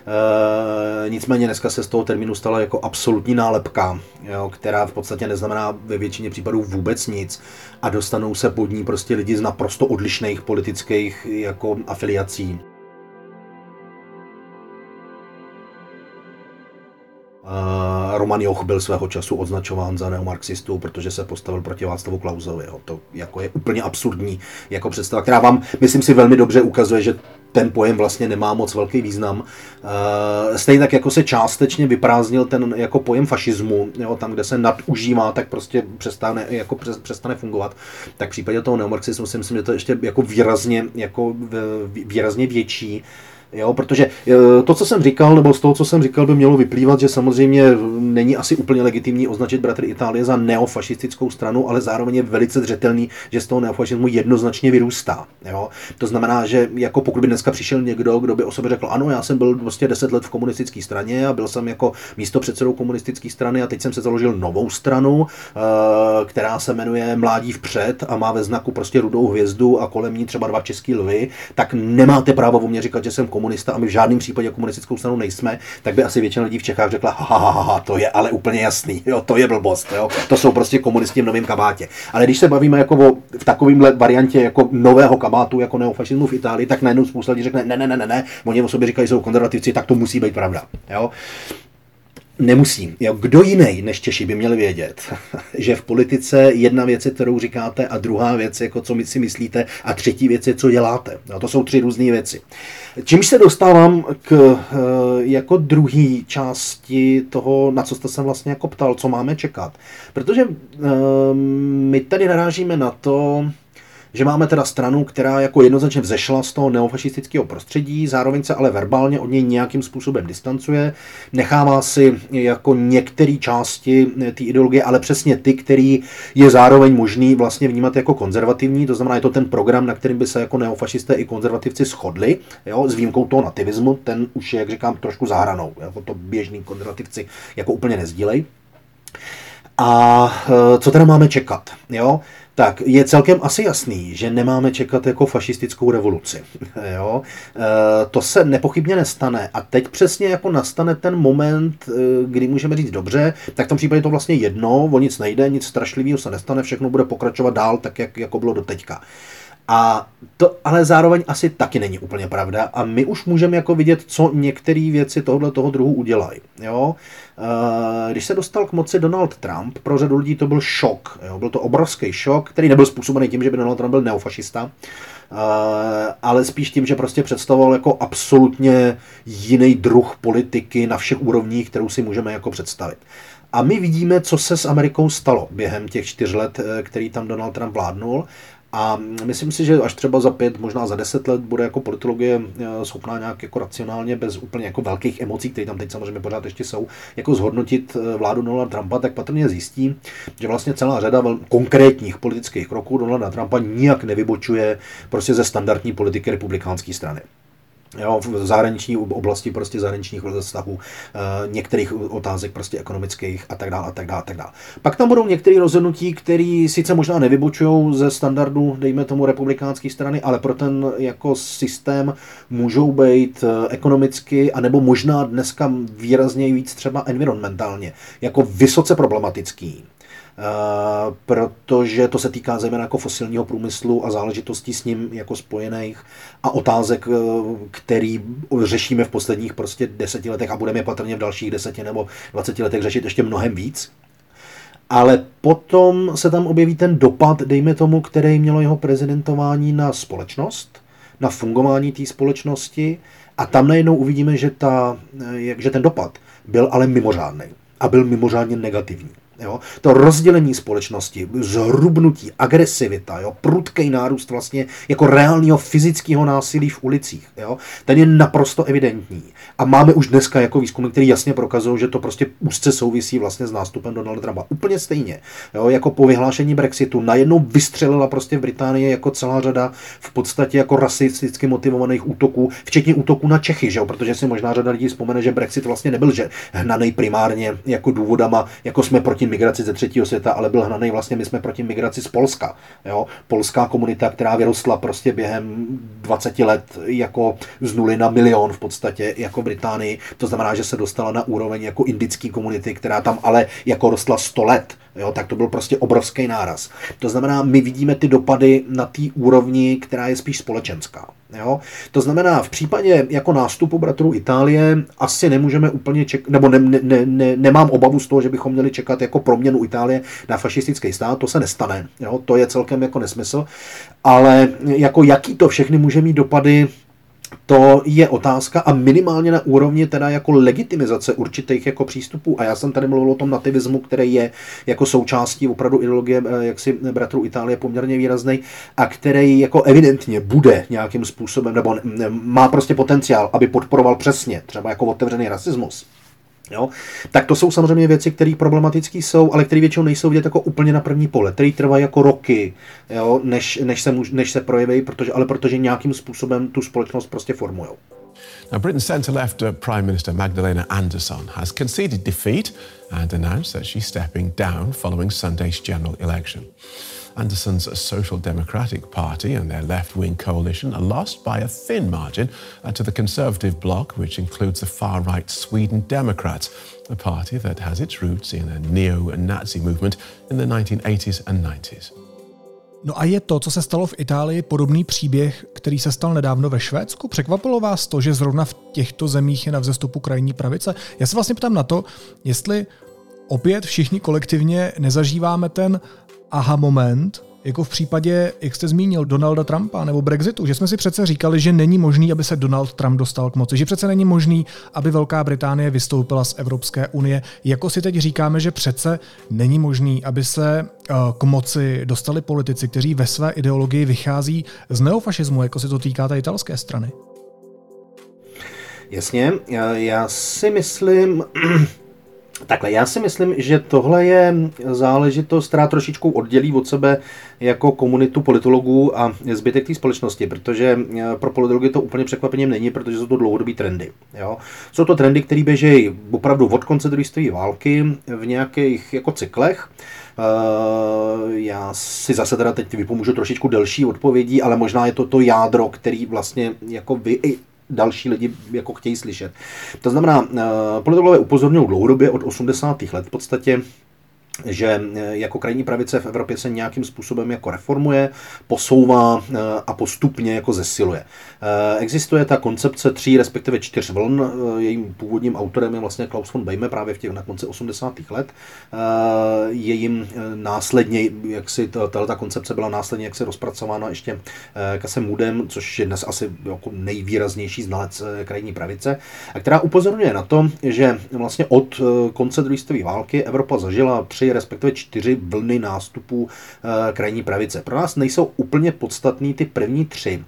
E, nicméně dneska se z toho termínu stala jako absolutní nálepka, jo, která v podstatě neznamená ve většině případů vůbec nic a dostanou se pod ní prostě lidi z naprosto odlišných politických jako afiliací. Roman Joch byl svého času označován za neomarxistu, protože se postavil proti Václavu Klausovi. Jo. To jako je úplně absurdní jako představa, která vám, myslím si, velmi dobře ukazuje, že ten pojem vlastně nemá moc velký význam. Uh, stejně tak, jako se částečně vyprázdnil ten jako pojem fašismu, jo, tam, kde se nadužívá, tak prostě přestane, jako přestane fungovat. Tak v případě toho neomarxismu si myslím, že to je ještě jako výrazně, jako výrazně větší. Jo, protože eh, to, co jsem říkal, nebo z toho, co jsem říkal, by mělo vyplývat, že samozřejmě není asi úplně legitimní označit bratry Itálie za neofašistickou stranu, ale zároveň je velice zřetelný, že z toho neofašismu jednoznačně vyrůstá. Jo? To znamená, že jako pokud by dneska přišel někdo, kdo by o sobě řekl, ano, já jsem byl vlastně 10 let v komunistické straně a byl jsem jako místo předsedou komunistické strany a teď jsem se založil novou stranu, eh, která se jmenuje Mládí vpřed a má ve znaku prostě rudou hvězdu a kolem ní třeba dva český lvy, tak nemáte právo o mě říkat, že jsem komunista komunista a my v žádném případě komunistickou stranu nejsme, tak by asi většina lidí v Čechách řekla, ha, ha, ha, ha to je ale úplně jasný, jo, to je blbost, jo, to jsou prostě komunisti v novém kabátě. Ale když se bavíme jako o, v takovémhle variantě jako nového kabátu, jako neofašismu v Itálii, tak najednou spousta lidí řekne, ne, ne, ne, ne, ne, oni o sobě říkají, že jsou konzervativci, tak to musí být pravda. Jo? Nemusí. Jo, kdo jiný než Češi by měli vědět, že v politice jedna věc je, kterou říkáte, a druhá věc je, jako co si myslíte, a třetí věc je, co děláte. No, to jsou tři různé věci. Čímž se dostávám k eh, jako druhé části toho, na co jste se vlastně jako ptal, co máme čekat. Protože eh, my tady narážíme na to, že máme teda stranu, která jako jednoznačně vzešla z toho neofašistického prostředí, zároveň se ale verbálně od něj nějakým způsobem distancuje, nechává si jako některé části té ideologie, ale přesně ty, který je zároveň možný vlastně vnímat jako konzervativní, to znamená, je to ten program, na kterým by se jako neofašisté i konzervativci shodli, jo, s výjimkou toho nativismu, ten už je, jak říkám, trošku záhranou, jako to běžní konzervativci jako úplně nezdílej. A e, co teda máme čekat? Jo? Tak je celkem asi jasný, že nemáme čekat jako fašistickou revoluci. jo? E, to se nepochybně nestane. A teď přesně jako nastane ten moment, e, kdy můžeme říct dobře, tak v tom případě to vlastně jedno, o nic nejde, nic strašlivého se nestane, všechno bude pokračovat dál tak, jak jako bylo doteďka. A to ale zároveň asi taky není úplně pravda a my už můžeme jako vidět, co některé věci tohoto toho druhu udělají. Jo? Eh, když se dostal k moci Donald Trump, pro řadu lidí to byl šok. Jo? Byl to obrovský šok, který nebyl způsobený tím, že by Donald Trump byl neofašista, eh, ale spíš tím, že prostě představoval jako absolutně jiný druh politiky na všech úrovních, kterou si můžeme jako představit. A my vidíme, co se s Amerikou stalo během těch čtyř let, eh, který tam Donald Trump vládnul. A myslím si, že až třeba za pět, možná za deset let bude jako politologie eh, schopná nějak jako racionálně, bez úplně jako velkých emocí, které tam teď samozřejmě pořád ještě jsou, jako zhodnotit eh, vládu Donalda Trumpa, tak patrně zjistí, že vlastně celá řada konkrétních politických kroků Donalda Trumpa nijak nevybočuje prostě ze standardní politiky republikánské strany jo, v zahraniční oblasti prostě zahraničních vztahů, eh, některých otázek prostě ekonomických a tak dále a tak dále a tak dále. Pak tam budou některé rozhodnutí, které sice možná nevybočují ze standardu, dejme tomu republikánské strany, ale pro ten jako systém můžou být eh, ekonomicky, anebo možná dneska výrazně víc třeba environmentálně, jako vysoce problematický. Eh, protože to se týká zejména jako fosilního průmyslu a záležitostí s ním jako spojených a otázek, eh, který řešíme v posledních prostě deseti letech a budeme patrně v dalších deseti nebo dvaceti letech řešit ještě mnohem víc. Ale potom se tam objeví ten dopad, dejme tomu, který mělo jeho prezidentování na společnost, na fungování té společnosti a tam najednou uvidíme, že, ta, eh, že ten dopad byl ale mimořádný a byl mimořádně negativní. Jo? To rozdělení společnosti, zhrubnutí, agresivita, jo? prudký nárůst vlastně jako reálného fyzického násilí v ulicích, jo? ten je naprosto evidentní. A máme už dneska jako výzkumy, které jasně prokazují, že to prostě úzce souvisí vlastně s nástupem Donalda Trumpa. Úplně stejně. Jo? Jako po vyhlášení Brexitu najednou vystřelila prostě v Británii jako celá řada v podstatě jako rasisticky motivovaných útoků, včetně útoků na Čechy, že jo? protože si možná řada lidí vzpomene, že Brexit vlastně nebyl že hnaný primárně jako důvodama, jako jsme proti migraci ze třetího světa, ale byl hnaný vlastně, my jsme proti migraci z Polska. Jo? Polská komunita, která vyrostla prostě během 20 let jako z nuly na milion v podstatě jako Británii. To znamená, že se dostala na úroveň jako indický komunity, která tam ale jako rostla 100 let Jo, tak to byl prostě obrovský náraz. To znamená, my vidíme ty dopady na té úrovni, která je spíš společenská. Jo? To znamená, v případě jako nástupu bratrů Itálie asi nemůžeme úplně čekat, nebo ne, ne, ne, nemám obavu z toho, že bychom měli čekat jako proměnu Itálie na fašistický stát, to se nestane. Jo? To je celkem jako nesmysl. Ale jako jaký to všechny může mít dopady to je otázka a minimálně na úrovni teda jako legitimizace určitých jako přístupů. A já jsem tady mluvil o tom nativismu, který je jako součástí opravdu ideologie eh, jaksi bratrů Itálie poměrně výrazný a který jako evidentně bude nějakým způsobem, nebo má prostě potenciál, aby podporoval přesně třeba jako otevřený rasismus Jo? Tak to jsou samozřejmě věci, které problematické jsou, ale které většinou nejsou vidět jako úplně na první pole, které trvají jako roky, jo? Než, než, se, než se projeví, protože, ale protože nějakým způsobem tu společnost prostě formují. Now, Britain's centre-left uh, Prime Minister Magdalena Anderson has conceded defeat and announced that she's stepping down following Sunday's general election. Anderson's Social Democratic Party and their left wing coalition are lost by a thin margin uh, to the Conservative bloc, which includes the far right Sweden Democrats, a party that has its roots in a neo Nazi movement in the 1980s and 90s. No a je to, co se stalo v Itálii, podobný příběh, který se stal nedávno ve Švédsku? Překvapilo vás to, že zrovna v těchto zemích je na vzestupu krajní pravice? Já se vlastně ptám na to, jestli opět všichni kolektivně nezažíváme ten aha moment, jako v případě, jak jste zmínil, Donalda Trumpa nebo Brexitu, že jsme si přece říkali, že není možný, aby se Donald Trump dostal k moci, že přece není možný, aby Velká Británie vystoupila z Evropské unie, jako si teď říkáme, že přece není možný, aby se eh, k moci dostali politici, kteří ve své ideologii vychází z neofašismu, jako se to týká té italské strany. Jasně, já si myslím, Takhle, já si myslím, že tohle je záležitost, která trošičku oddělí od sebe jako komunitu politologů a zbytek té společnosti, protože eh, pro politology to úplně překvapením není, protože jsou to dlouhodobé trendy. Jo? Jsou to trendy, které běžejí opravdu od konce druhé světové války v nějakých jako cyklech. Uh, já si zase teda teď vypomůžu trošičku delší odpovědí, ale možná je to to jádro, který vlastně jako vy další lidi jako chtějí slyšet. To znamená, eh, politologové upozorňují dlouhodobě od 80. let v podstatě že eh, jako krajní pravice v Evropě se nějakým způsobem jako reformuje, posouvá eh, a postupně jako zesiluje. Eh, existuje ta koncepce tří, respektive čtyř vln. Jejím původním autorem je vlastně Klaus von Bejme právě v těch na konci 80. let. Jejím následně, jak si ta koncepce byla následně jak se rozpracována ještě Kasem Mudem, což je dnes asi jako nejvýraznější znalec krajní pravice, a která upozorňuje na to, že vlastně od konce druhé světové války Evropa zažila tři tři, respektive čtyři vlny nástupů eh, krajní pravice. Pro nás nejsou úplně podstatný ty první tři.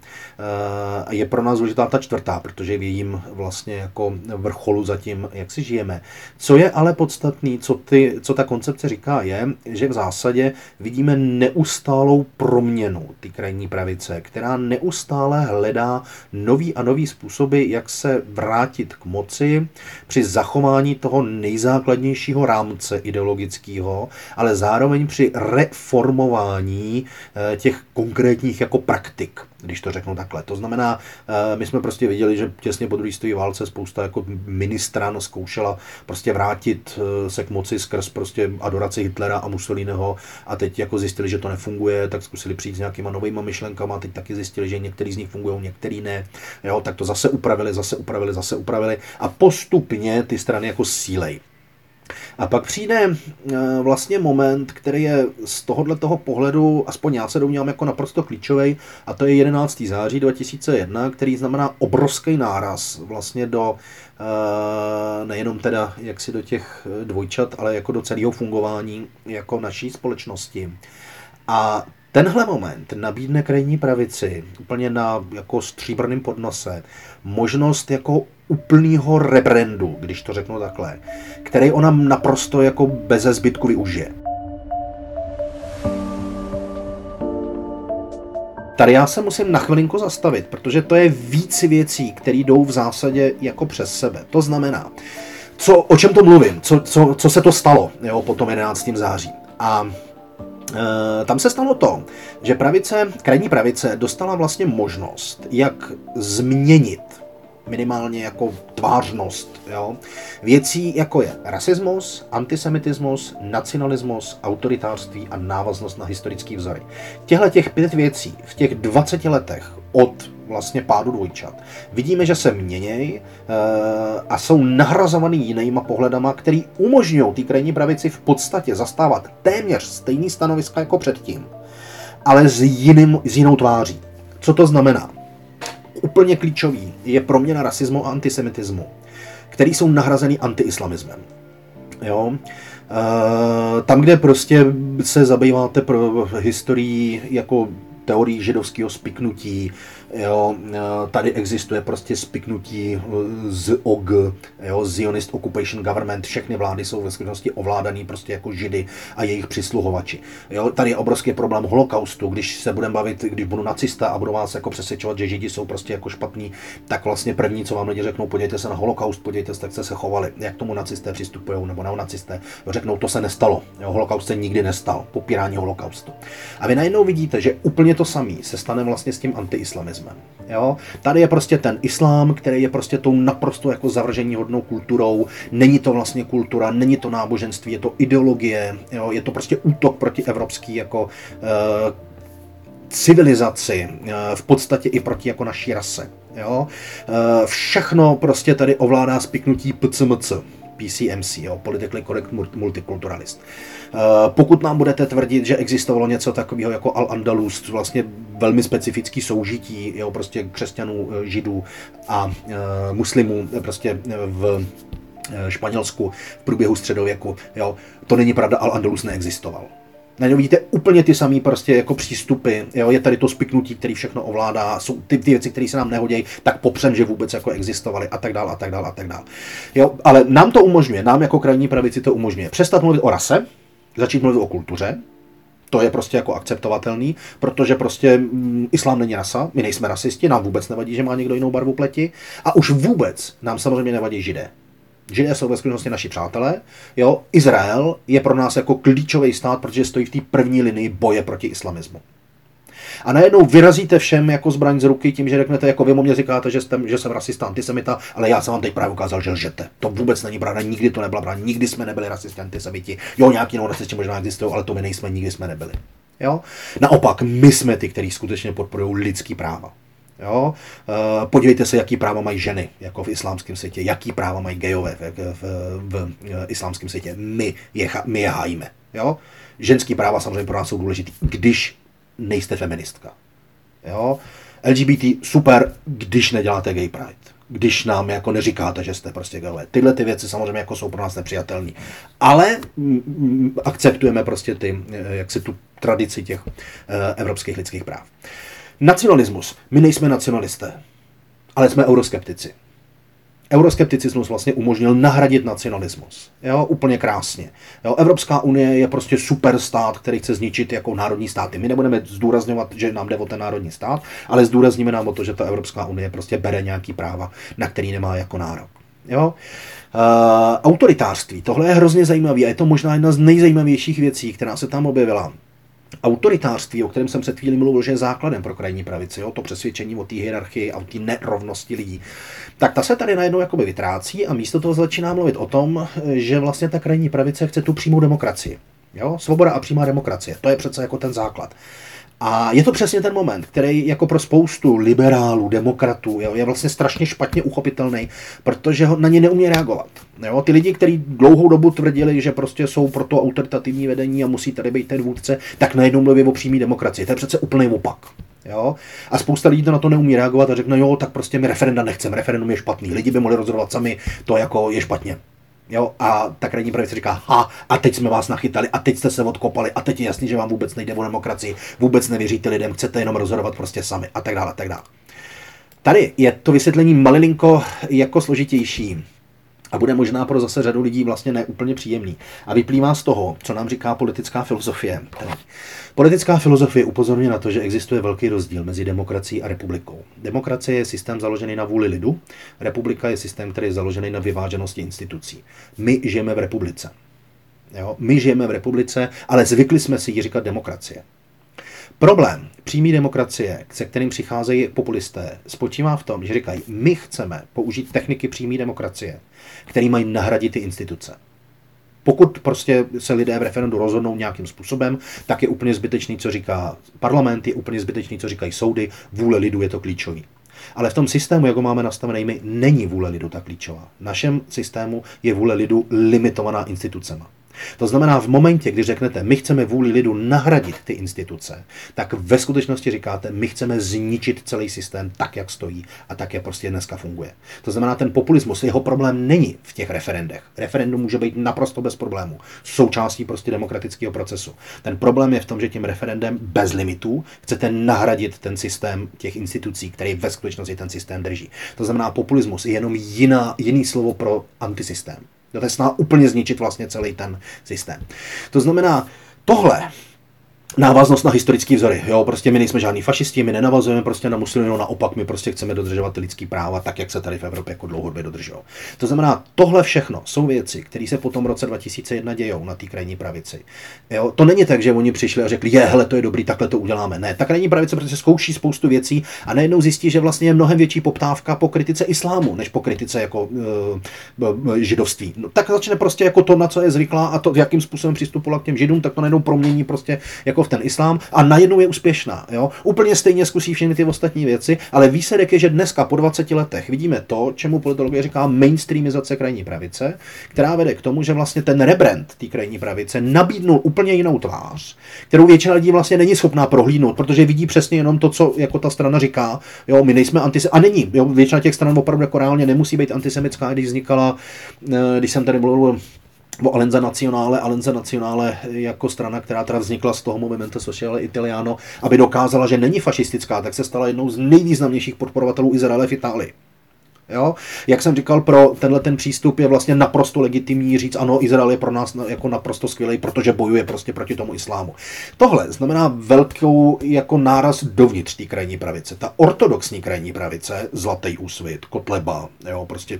Eh, je pro nás důležitá ta čtvrtá, protože v jejím vlastně jako vrcholu zatím, jak si žijeme. Co je ale podstatný, co, ty, co ta koncepce říká, je, že v zásadě vidíme neustálou proměnu ty krajní pravice, která neustále hledá nový a nový způsoby, jak se vrátit k moci při zachování toho nejzákladnějšího rámce ideologického dalšího, ale zároveň při reformování eh, těch konkrétních jako praktik, když to řeknu takhle. To znamená, eh, my jsme prostě viděli, že těsně po druhé světové válce spousta jako ministran zkoušela prostě vrátit eh, se k moci skrz prostě adoraci Hitlera a Mussoliniho a teď jako zjistili, že to nefunguje, tak zkusili přijít s nějakýma novýma myšlenkama, teď taky zjistili, že některý z nich fungují, některý ne. Jo, tak to zase upravili, zase upravili, zase upravili a postupně ty strany jako sílej. A pak přijde eh, vlastně moment, který je z tohohle toho pohledu, aspoň já se domnívám jako naprosto klíčový, a to je 11. září 2001, který znamená obrovský náraz vlastně do eh, nejenom teda jaksi do těch dvojčat, ale jako do celého fungování jako naší společnosti. A Tenhle moment nabídne krajní pravici úplně na jako stříbrným podnose možnost jako úplného rebrandu, když to řeknu takhle, který ona naprosto jako bez zbytku využije. Tady já se musím na chvilinku zastavit, protože to je víc věcí, které jdou v zásadě jako přes sebe. To znamená, co, o čem to mluvím, co, co, co se to stalo jo, po tom 11. září. A e, tam se stalo to, že pravice, krajní pravice dostala vlastně možnost, jak změnit minimálně jako tvářnost. Jo? Věcí jako je rasismus, antisemitismus, nacionalismus, autoritářství a návaznost na historický vzory. Těhle těch pět věcí v těch 20 letech od vlastně pádu dvojčat. Vidíme, že se měnějí e, a jsou nahrazovaný jinýma pohledama, který umožňují té krajní pravici v podstatě zastávat téměř stejný stanoviska jako předtím, ale s, jiným, s jinou tváří. Co to znamená? Úplně klíčový je proměna rasismu a antisemitismu, který jsou nahrazeny antiislamismem. Jo? E, tam, kde prostě se zabýváte pro historii jako teorií židovského spiknutí, Jo, eh, tady existuje prostě spiknutí eh, z OG, jo, Zionist Occupation Government, všechny vlády jsou ve skutečnosti ovládaný prostě jako židy a jejich přisluhovači. Jo, tady je obrovský problém holokaustu, když se budeme bavit, když budu nacista a budu vás jako přesvědčovat, že židi jsou prostě jako špatní, tak vlastně první, co vám lidi řeknou, podívejte se na holokaust, podívejte se, jak se chovali, jak tomu nacisté přistupují, nebo neonacisté, řeknou, to se nestalo, jo, holokaust se nikdy nestal, popírání holokaustu. A vy najednou vidíte, že úplně to samé se stane vlastně s tím antiislamismem islamismem. Jo? Tady je prostě ten islám, který je prostě tou naprosto jako zavržení hodnou kulturou. Není to vlastně kultura, není to náboženství, je to ideologie, jo? je to prostě útok proti evropský jako e, civilizaci, e, v podstatě i proti jako naší rase. Jo? E, všechno prostě tady ovládá spiknutí PCMC. PCMC, jo, Politically Correct Multiculturalist. Eh, pokud nám budete tvrdit, že existovalo něco takového jako Al-Andalus, vlastně velmi specifický soužití jo, prostě křesťanů, eh, židů a e, muslimů prostě v Španělsku v průběhu středověku, jo, to není pravda, Al-Andalus neexistoval. Najednou vidíte úplně ty samé prostě jako přístupy, jo, je tady to spiknutí, který všechno ovládá, jsou ty, ty věci, které se nám nehodí, tak popřem, že vůbec jako existovaly a tak dále a tak dále a tak dále. Jo, ale nám to umožňuje, nám jako krajní pravici to umožňuje přestat mluvit o rase, začít mluvit o kultuře, to je prostě jako akceptovatelný, protože prostě mm, islám není rasa, my nejsme rasisti, nám vůbec nevadí, že má někdo jinou barvu pleti a už vůbec nám samozřejmě nevadí židé. Židé jsou ve skutečnosti naši přátelé. Jo? Izrael je pro nás jako klíčový stát, protože stojí v té první linii boje proti islamismu. A najednou vyrazíte všem jako zbraň z ruky tím, že řeknete, jako vy mě říkáte, že, jste, že jsem rasista, antisemita, ale já jsem vám teď právě ukázal, že lžete. To vůbec není pravda, nikdy to nebyla pravda, nikdy jsme nebyli rasisti, antisemiti. Jo, nějaký jinou rasisti možná existují, ale to my nejsme, nikdy jsme nebyli. Jo? Naopak, my jsme ty, kteří skutečně podporují lidský práva. Jo? E, podívejte se, jaký práva mají ženy, jako v islámském světě, jaký práva mají gejové v, v, v, v islámském světě. My je, my je hájíme. Jo? Ženský práva samozřejmě pro nás jsou důležité, když nejste feministka. Jo? LGBT super, když neděláte gay pride. Když nám jako neříkáte, že jste prostě gayové. Tyhle ty věci samozřejmě jako jsou pro nás nepřijatelné. Ale akceptujeme prostě ty, eh, jak si tu tradici těch e, evropských lidských práv. Nacionalismus. My nejsme nacionalisté, ale jsme euroskeptici. Euroskepticismus vlastně umožnil nahradit nacionalismus. Jo, úplně krásně. Jo, Evropská unie je prostě super stát, který chce zničit jako národní státy. My nebudeme zdůrazňovat, že nám jde o ten národní stát, ale zdůrazníme nám o to, že ta Evropská unie prostě bere nějaký práva, na který nemá jako nárok. Jo? Uh, autoritářství. Tohle je hrozně zajímavé a je to možná jedna z nejzajímavějších věcí, která se tam objevila autoritářství, o kterém jsem před chvílí mluvil, že je základem pro krajní pravici, jo, to přesvědčení o té hierarchii a o té nerovnosti lidí, tak ta se tady najednou jakoby vytrácí a místo toho začíná mluvit o tom, že vlastně ta krajní pravice chce tu přímou demokracii. Jo? Svoboda a přímá demokracie, to je přece jako ten základ. A je to přesně ten moment, který jako pro spoustu liberálů, demokratů jo, je vlastně strašně špatně uchopitelný, protože ho na ně neumí reagovat. Jo, ty lidi, kteří dlouhou dobu tvrdili, že prostě jsou pro to autoritativní vedení a musí tady být ten vůdce, tak najednou mluví o přímé demokracii. To je přece úplný opak. Jo? A spousta lidí to na to neumí reagovat a řekne, jo, tak prostě my referenda nechceme, referendum je špatný, lidi by mohli rozhodovat sami, to jako je špatně. Jo, a ta krajní pravice říká, ha, a teď jsme vás nachytali, a teď jste se odkopali, a teď je jasný, že vám vůbec nejde o demokracii, vůbec nevěříte lidem, chcete jenom rozhodovat prostě sami, a tak dále, a tak dále. Tady je to vysvětlení malilinko jako složitější a bude možná pro zase řadu lidí vlastně neúplně příjemný. A vyplývá z toho, co nám říká politická filozofie. Politická filozofie upozorňuje na to, že existuje velký rozdíl mezi demokracií a republikou. Demokracie je systém založený na vůli lidu, republika je systém, který je založený na vyváženosti institucí. My žijeme v republice. Jo? My žijeme v republice, ale zvykli jsme si ji říkat demokracie. Problém přímé demokracie, se kterým přicházejí populisté, spočívá v tom, že říkají, my chceme použít techniky přímé demokracie, které mají nahradit ty instituce. Pokud prostě se lidé v referendu rozhodnou nějakým způsobem, tak je úplně zbytečný, co říká parlament, je úplně zbytečný, co říkají soudy, vůle lidu je to klíčový. Ale v tom systému, jak ho máme nastavený my, není vůle lidu ta klíčová. V našem systému je vůle lidu limitovaná institucema. To znamená, v momentě, kdy řeknete, my chceme vůli lidu nahradit ty instituce, tak ve skutečnosti říkáte, my chceme zničit celý systém tak, jak stojí a tak, jak prostě dneska funguje. To znamená, ten populismus, jeho problém není v těch referendech. Referendum může být naprosto bez problémů. Součástí prostě demokratického procesu. Ten problém je v tom, že tím referendem bez limitů chcete nahradit ten systém těch institucí, který ve skutečnosti ten systém drží. To znamená, populismus je jenom jiná, jiný slovo pro antisystém. To je snaha úplně zničit vlastně celý ten systém. To znamená, tohle návaznost na historické vzory. Jo, prostě my nejsme žádní fašisti, my nenavazujeme prostě na muslimů, naopak my prostě chceme dodržovat lidský práva tak, jak se tady v Evropě jako dlouhodobě dodržují. To znamená, tohle všechno jsou věci, které se potom v roce 2001 dějou na té krajní pravici. Jo, to není tak, že oni přišli a řekli, je, hele, to je dobrý, takhle to uděláme. Ne, ta krajní pravice prostě zkouší spoustu věcí a najednou zjistí, že vlastně je mnohem větší poptávka po kritice islámu, než po kritice jako uh, židovství. No, tak začne prostě jako to, na co je zvyklá a to, jakým způsobem přistupovala k těm židům, tak to najednou promění prostě jako v ten islám a najednou je úspěšná. Jo? Úplně stejně zkusí všechny ty ostatní věci, ale výsledek je, že dneska po 20 letech vidíme to, čemu politologie říká mainstreamizace krajní pravice, která vede k tomu, že vlastně ten rebrand té krajní pravice nabídnul úplně jinou tvář, kterou většina lidí vlastně není schopná prohlídnout, protože vidí přesně jenom to, co jako ta strana říká. Jo, my nejsme antisemitická. A není. Jo, většina těch stran opravdu jako reálně nemusí být antisemická, když vznikala, eh, když jsem tady mluvil o Alenza Nacionále, Alenza Nacionále jako strana, která teda vznikla z toho Movimento Sociale Italiano, aby dokázala, že není fašistická, tak se stala jednou z nejvýznamnějších podporovatelů Izraele v Itálii. Jo? Jak jsem říkal, pro tenhle ten přístup je vlastně naprosto legitimní říct, ano, Izrael je pro nás jako naprosto skvělý, protože bojuje prostě proti tomu islámu. Tohle znamená velkou jako náraz dovnitř té krajní pravice. Ta ortodoxní krajní pravice, Zlatý úsvit, Kotleba, jo, prostě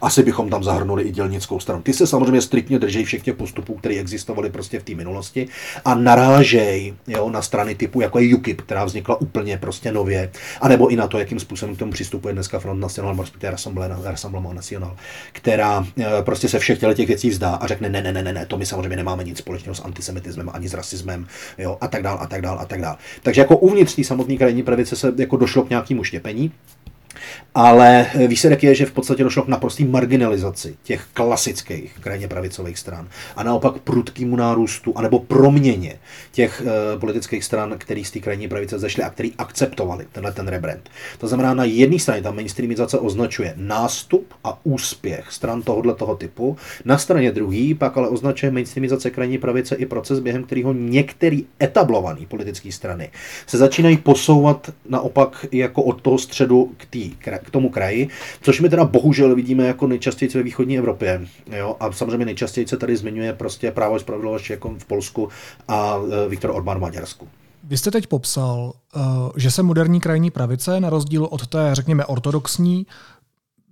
asi bychom tam zahrnuli i dělnickou stranu. Ty se samozřejmě striktně drží všech těch postupů, které existovaly prostě v té minulosti a narážej jo, na strany typu jako je UKIP, která vznikla úplně prostě nově, anebo i na to, jakým způsobem k tomu přistupuje dneska Front National respektive Rassemblement National, která eh, prostě se všech těch věcí vzdá a řekne, ne, ne, ne, ne, ne, to my samozřejmě nemáme nic společného s antisemitismem ani s rasismem, jo, a tak dál, a tak dál, a tak dál. Takže jako uvnitř té samotné krajní pravice se jako došlo k nějakému štěpení, ale výsledek je, že v podstatě došlo k naprostý marginalizaci těch klasických krajně pravicových stran a naopak prudkému nárůstu anebo proměně těch e, politických stran, který z té krajní pravice zešly a který akceptovali tenhle ten rebrand. To znamená, na jedné straně ta mainstreamizace označuje nástup a úspěch stran tohoto toho typu, na straně druhé pak ale označuje mainstreamizace krajní pravice i proces, během kterého některé etablované politické strany se začínají posouvat naopak jako od toho středu k té k tomu kraji, což my teda bohužel vidíme jako nejčastěji ve východní Evropě. Jo? A samozřejmě nejčastěji se tady zmiňuje prostě právo a spravedlnost jako v Polsku a e, Viktor Orbán v Maďarsku. Vy jste teď popsal, e, že se moderní krajní pravice, na rozdíl od té, řekněme, ortodoxní,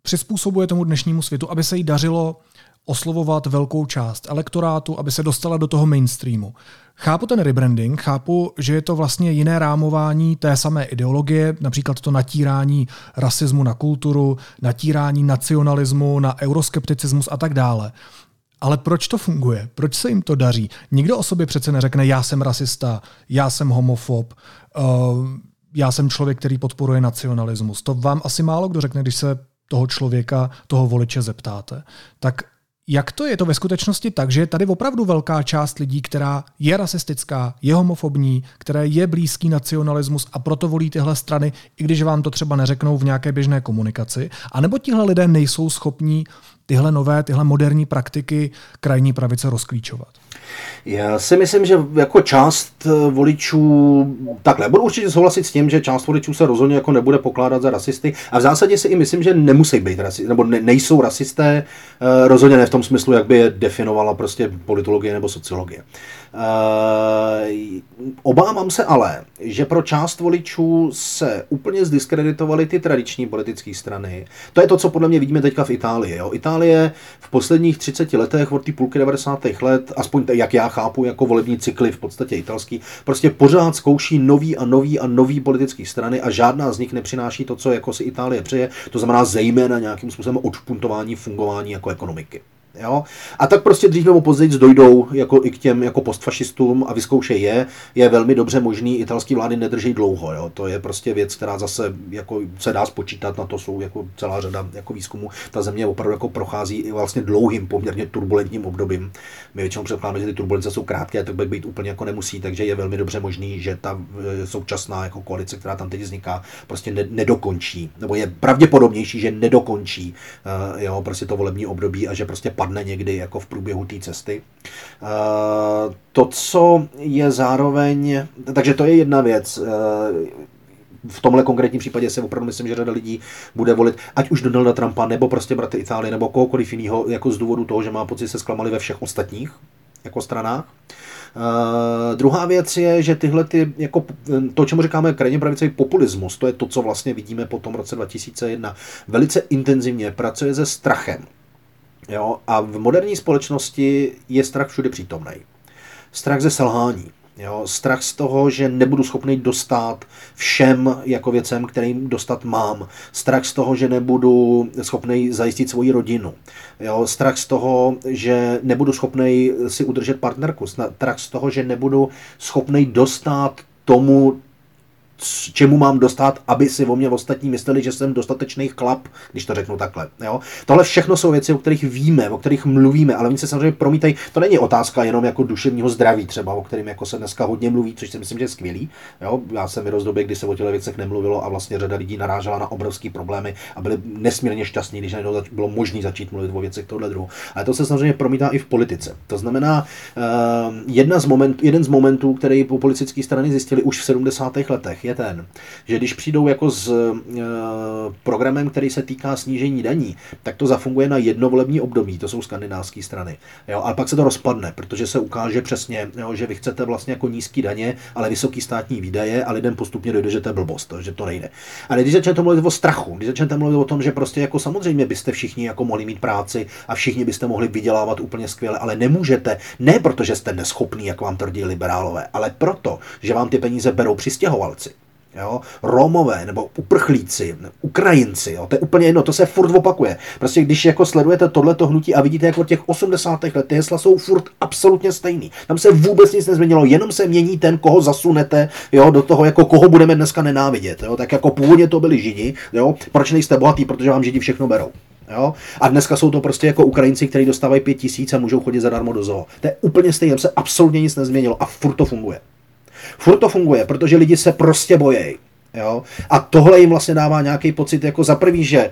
přizpůsobuje tomu dnešnímu světu, aby se jí dařilo oslovovat velkou část elektorátu, aby se dostala do toho mainstreamu. Chápu ten rebranding, chápu, že je to vlastně jiné rámování té samé ideologie, například to natírání rasismu na kulturu, natírání nacionalismu na euroskepticismus a tak dále. Ale proč to funguje? Proč se jim to daří? Nikdo o sobě přece neřekne, já jsem rasista, já jsem homofob, uh, já jsem člověk, který podporuje nacionalismus. To vám asi málo kdo řekne, když se toho člověka, toho voliče zeptáte. Tak jak to je to ve skutečnosti tak, že je tady opravdu velká část lidí, která je rasistická, je homofobní, které je blízký nacionalismus a proto volí tyhle strany, i když vám to třeba neřeknou v nějaké běžné komunikaci, anebo tihle lidé nejsou schopní tyhle nové, tyhle moderní praktiky krajní pravice rozklíčovat? Já si myslím, že jako část eh, voličů, takhle, budu určitě souhlasit s tím, že část voličů se rozhodně jako nebude pokládat za rasisty a v zásadě si i myslím, že nemusí být rasisté, nebo ne, nejsou rasisté, eh, rozhodně ne v tom smyslu, jak by je definovala prostě politologie nebo sociologie. Obávám se ale, že pro část voličů se úplně zdiskreditovaly ty tradiční politické strany. To je to, co podle mě vidíme teďka v Itálii. Jo. Itálie v posledních 30 letech od té půlky 90. let, aspoň jak já chápu, jako volební cykly v podstatě italský, prostě pořád zkouší nový a nový a nový politické strany a žádná z nich nepřináší to, co jako si Itálie přeje, to znamená zejména nějakým způsobem odšpuntování fungování jako ekonomiky. Jo? A tak prostě dřív nebo později dojdou jako i k těm jako postfašistům a vyzkoušej je. Je velmi dobře možný, italský vlády nedrží dlouho. Jo? To je prostě věc, která zase jako se dá spočítat, na to jsou jako celá řada jako výzkumů. Ta země opravdu jako prochází i vlastně dlouhým, poměrně turbulentním obdobím. My většinou předpokládáme, že ty turbulence jsou krátké, tak by být úplně jako nemusí, takže je velmi dobře možný, že ta e, současná jako koalice, která tam teď vzniká, prostě ne, nedokončí, nebo je pravděpodobnější, že nedokončí uh, jo, prostě to volební období a že prostě padne někdy jako v průběhu té cesty. Uh, to, co je zároveň, takže to je jedna věc. Uh, v tomhle konkrétním případě se opravdu myslím, že řada lidí bude volit, ať už Donalda Trumpa, nebo prostě bratry Itálie, nebo kohokoliv jiného, jako z důvodu toho, že má pocit, se zklamali ve všech ostatních jako stranách. Uh, druhá věc je, že tyhle ty, jako to, čemu říkáme krajně pravicový populismus, to je to, co vlastně vidíme po tom roce 2001, velice intenzivně pracuje se strachem. Jo? A v moderní společnosti je strach všude přítomný. Strach ze selhání. Jo, strach z toho, že nebudu schopný dostat všem jako věcem, kterým dostat mám. Strach z toho, že nebudu schopný zajistit svoji rodinu. Jo, strach z toho, že nebudu schopný si udržet partnerku. Strach z toho, že nebudu schopný dostat tomu, čemu mám dostat, aby si o mě ostatní mysleli, že jsem dostatečný chlap, když to řeknu takhle. Jo? Tohle všechno jsou věci, o kterých víme, o kterých mluvíme, ale oni se samozřejmě promítají. To není otázka jenom jako duševního zdraví, třeba, o kterém jako se dneska hodně mluví, což si myslím, že je skvělý. Jo? Já jsem vyrost době, kdy se o těchto věcech nemluvilo a vlastně řada lidí narážela na obrovské problémy a byli nesmírně šťastní, když bylo možné začít mluvit o věcech tohle druhu. Ale to se samozřejmě promítá i v politice. To znamená, uh, jedna z moment, jeden z momentů, který po politické strany zjistili už v 70. letech, je ten, že když přijdou jako s e, programem, který se týká snížení daní, tak to zafunguje na jedno volební období, to jsou skandinávské strany. Jo, ale pak se to rozpadne, protože se ukáže přesně, jo, že vy chcete vlastně jako nízký daně, ale vysoký státní výdaje a lidem postupně dojde, že to je blbost, že to nejde. Ale když začnete mluvit o strachu, když začnete mluvit o tom, že prostě jako samozřejmě byste všichni jako mohli mít práci a všichni byste mohli vydělávat úplně skvěle, ale nemůžete, ne protože jste neschopní, jak vám tvrdí liberálové, ale proto, že vám ty peníze berou přistěhovalci jo, Romové nebo uprchlíci, Ukrajinci, jo, to je úplně jedno, to se furt opakuje. Prostě když jako sledujete tohleto hnutí a vidíte, jako těch 80. let ty hesla jsou furt absolutně stejný. Tam se vůbec nic nezměnilo, jenom se mění ten, koho zasunete, jo, do toho, jako koho budeme dneska nenávidět. Jo. Tak jako původně to byli Židi, jo, proč nejste bohatý, protože vám Židi všechno berou. Jo? A dneska jsou to prostě jako Ukrajinci, kteří dostávají pět tisíc a můžou chodit zadarmo do zoo. To je úplně stejné, se absolutně nic nezměnilo a furt to funguje. Furt to funguje, protože lidi se prostě bojejí. Jo? A tohle jim vlastně dává nějaký pocit, jako za prvý, že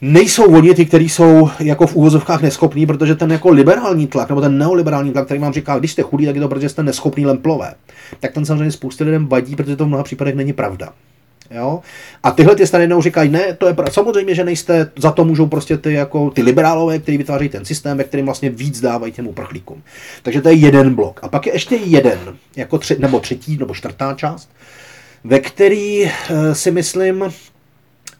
nejsou oni ty, kteří jsou jako v úvozovkách neschopní, protože ten jako liberální tlak, nebo ten neoliberální tlak, který vám říká, když jste chudí, tak je to, protože jste neschopný lemplové. Tak ten samozřejmě spousty lidem vadí, protože to v mnoha případech není pravda. Jo? A tyhle ty strany říkají, ne, to je pravda. Samozřejmě, že nejste, za to můžou prostě ty, jako, ty liberálové, kteří vytváří ten systém, ve kterém vlastně víc dávají těm uprchlíkům. Takže to je jeden blok. A pak je ještě jeden, jako tři, nebo třetí, nebo čtvrtá část, ve který eh, si myslím,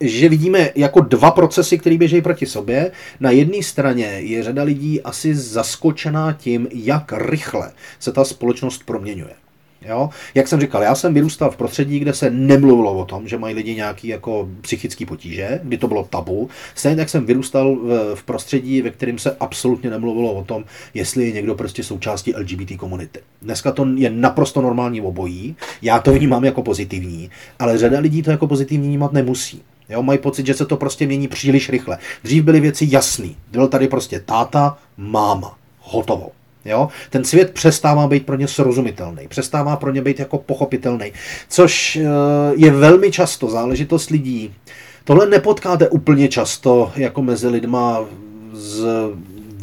že vidíme jako dva procesy, které běží proti sobě. Na jedné straně je řada lidí asi zaskočená tím, jak rychle se ta společnost proměňuje. Jo? Jak jsem říkal, já jsem vyrůstal v prostředí, kde se nemluvilo o tom, že mají lidi nějaký jako psychický potíže, kdy to bylo tabu. Stejně tak jsem vyrůstal v, v prostředí, ve kterém se absolutně nemluvilo o tom, jestli je někdo prostě součástí LGBT komunity. Dneska to je naprosto normální obojí. Já to vnímám jako pozitivní, ale řada lidí to jako pozitivní vnímat nemusí. Jo, mají pocit, že se to prostě mění příliš rychle. Dřív byly věci jasné. Byl tady prostě táta, máma. Hotovo. Jo? Ten svět přestává být pro ně srozumitelný, přestává pro ně být jako pochopitelný, což eh, je velmi často záležitost lidí. Tohle nepotkáte úplně často jako mezi lidma z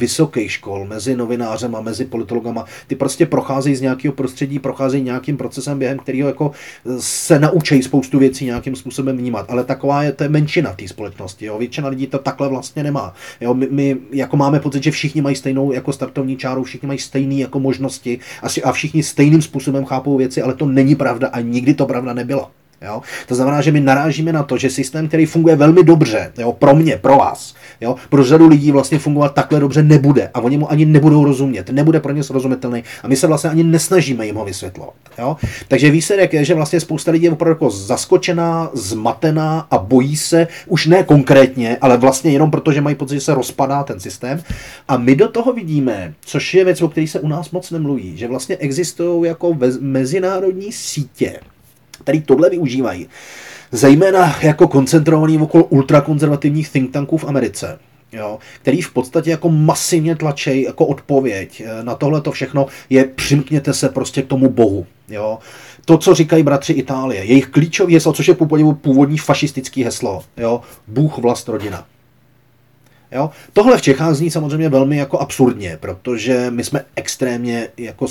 vysokých škol, mezi novinářem a mezi politologama, ty prostě procházejí z nějakého prostředí, procházejí nějakým procesem, během kterého jako se naučí spoustu věcí nějakým způsobem vnímat. Ale taková je to je menšina té společnosti. Jo? Většina lidí to takhle vlastně nemá. Jo? My, my, jako máme pocit, že všichni mají stejnou jako startovní čáru, všichni mají stejné jako možnosti a všichni stejným způsobem chápou věci, ale to není pravda a nikdy to pravda nebyla. Jo? To znamená, že my narážíme na to, že systém, který funguje velmi dobře, jo, pro mě, pro vás, jo, pro řadu lidí vlastně fungovat takhle dobře nebude a oni mu ani nebudou rozumět, nebude pro ně srozumitelný a my se vlastně ani nesnažíme jim ho vysvětlovat. Jo? Takže výsledek je, že vlastně spousta lidí je opravdu jako zaskočená, zmatená a bojí se, už ne konkrétně, ale vlastně jenom proto, že mají pocit, že se rozpadá ten systém. A my do toho vidíme, což je věc, o které se u nás moc nemluví, že vlastně existují jako mezinárodní sítě, který tohle využívají, zejména jako koncentrovaný okolo ultrakonzervativních think tanků v Americe, jo, který v podstatě jako masivně tlačí jako odpověď eh, na tohle to všechno je přimkněte se prostě k tomu bohu. Jo. To, co říkají bratři Itálie, jejich klíčový heslo, což je původní fašistický heslo, jo, Bůh, vlast, rodina. Jo? Tohle v Čechách zní samozřejmě velmi jako absurdně, protože my jsme extrémně jako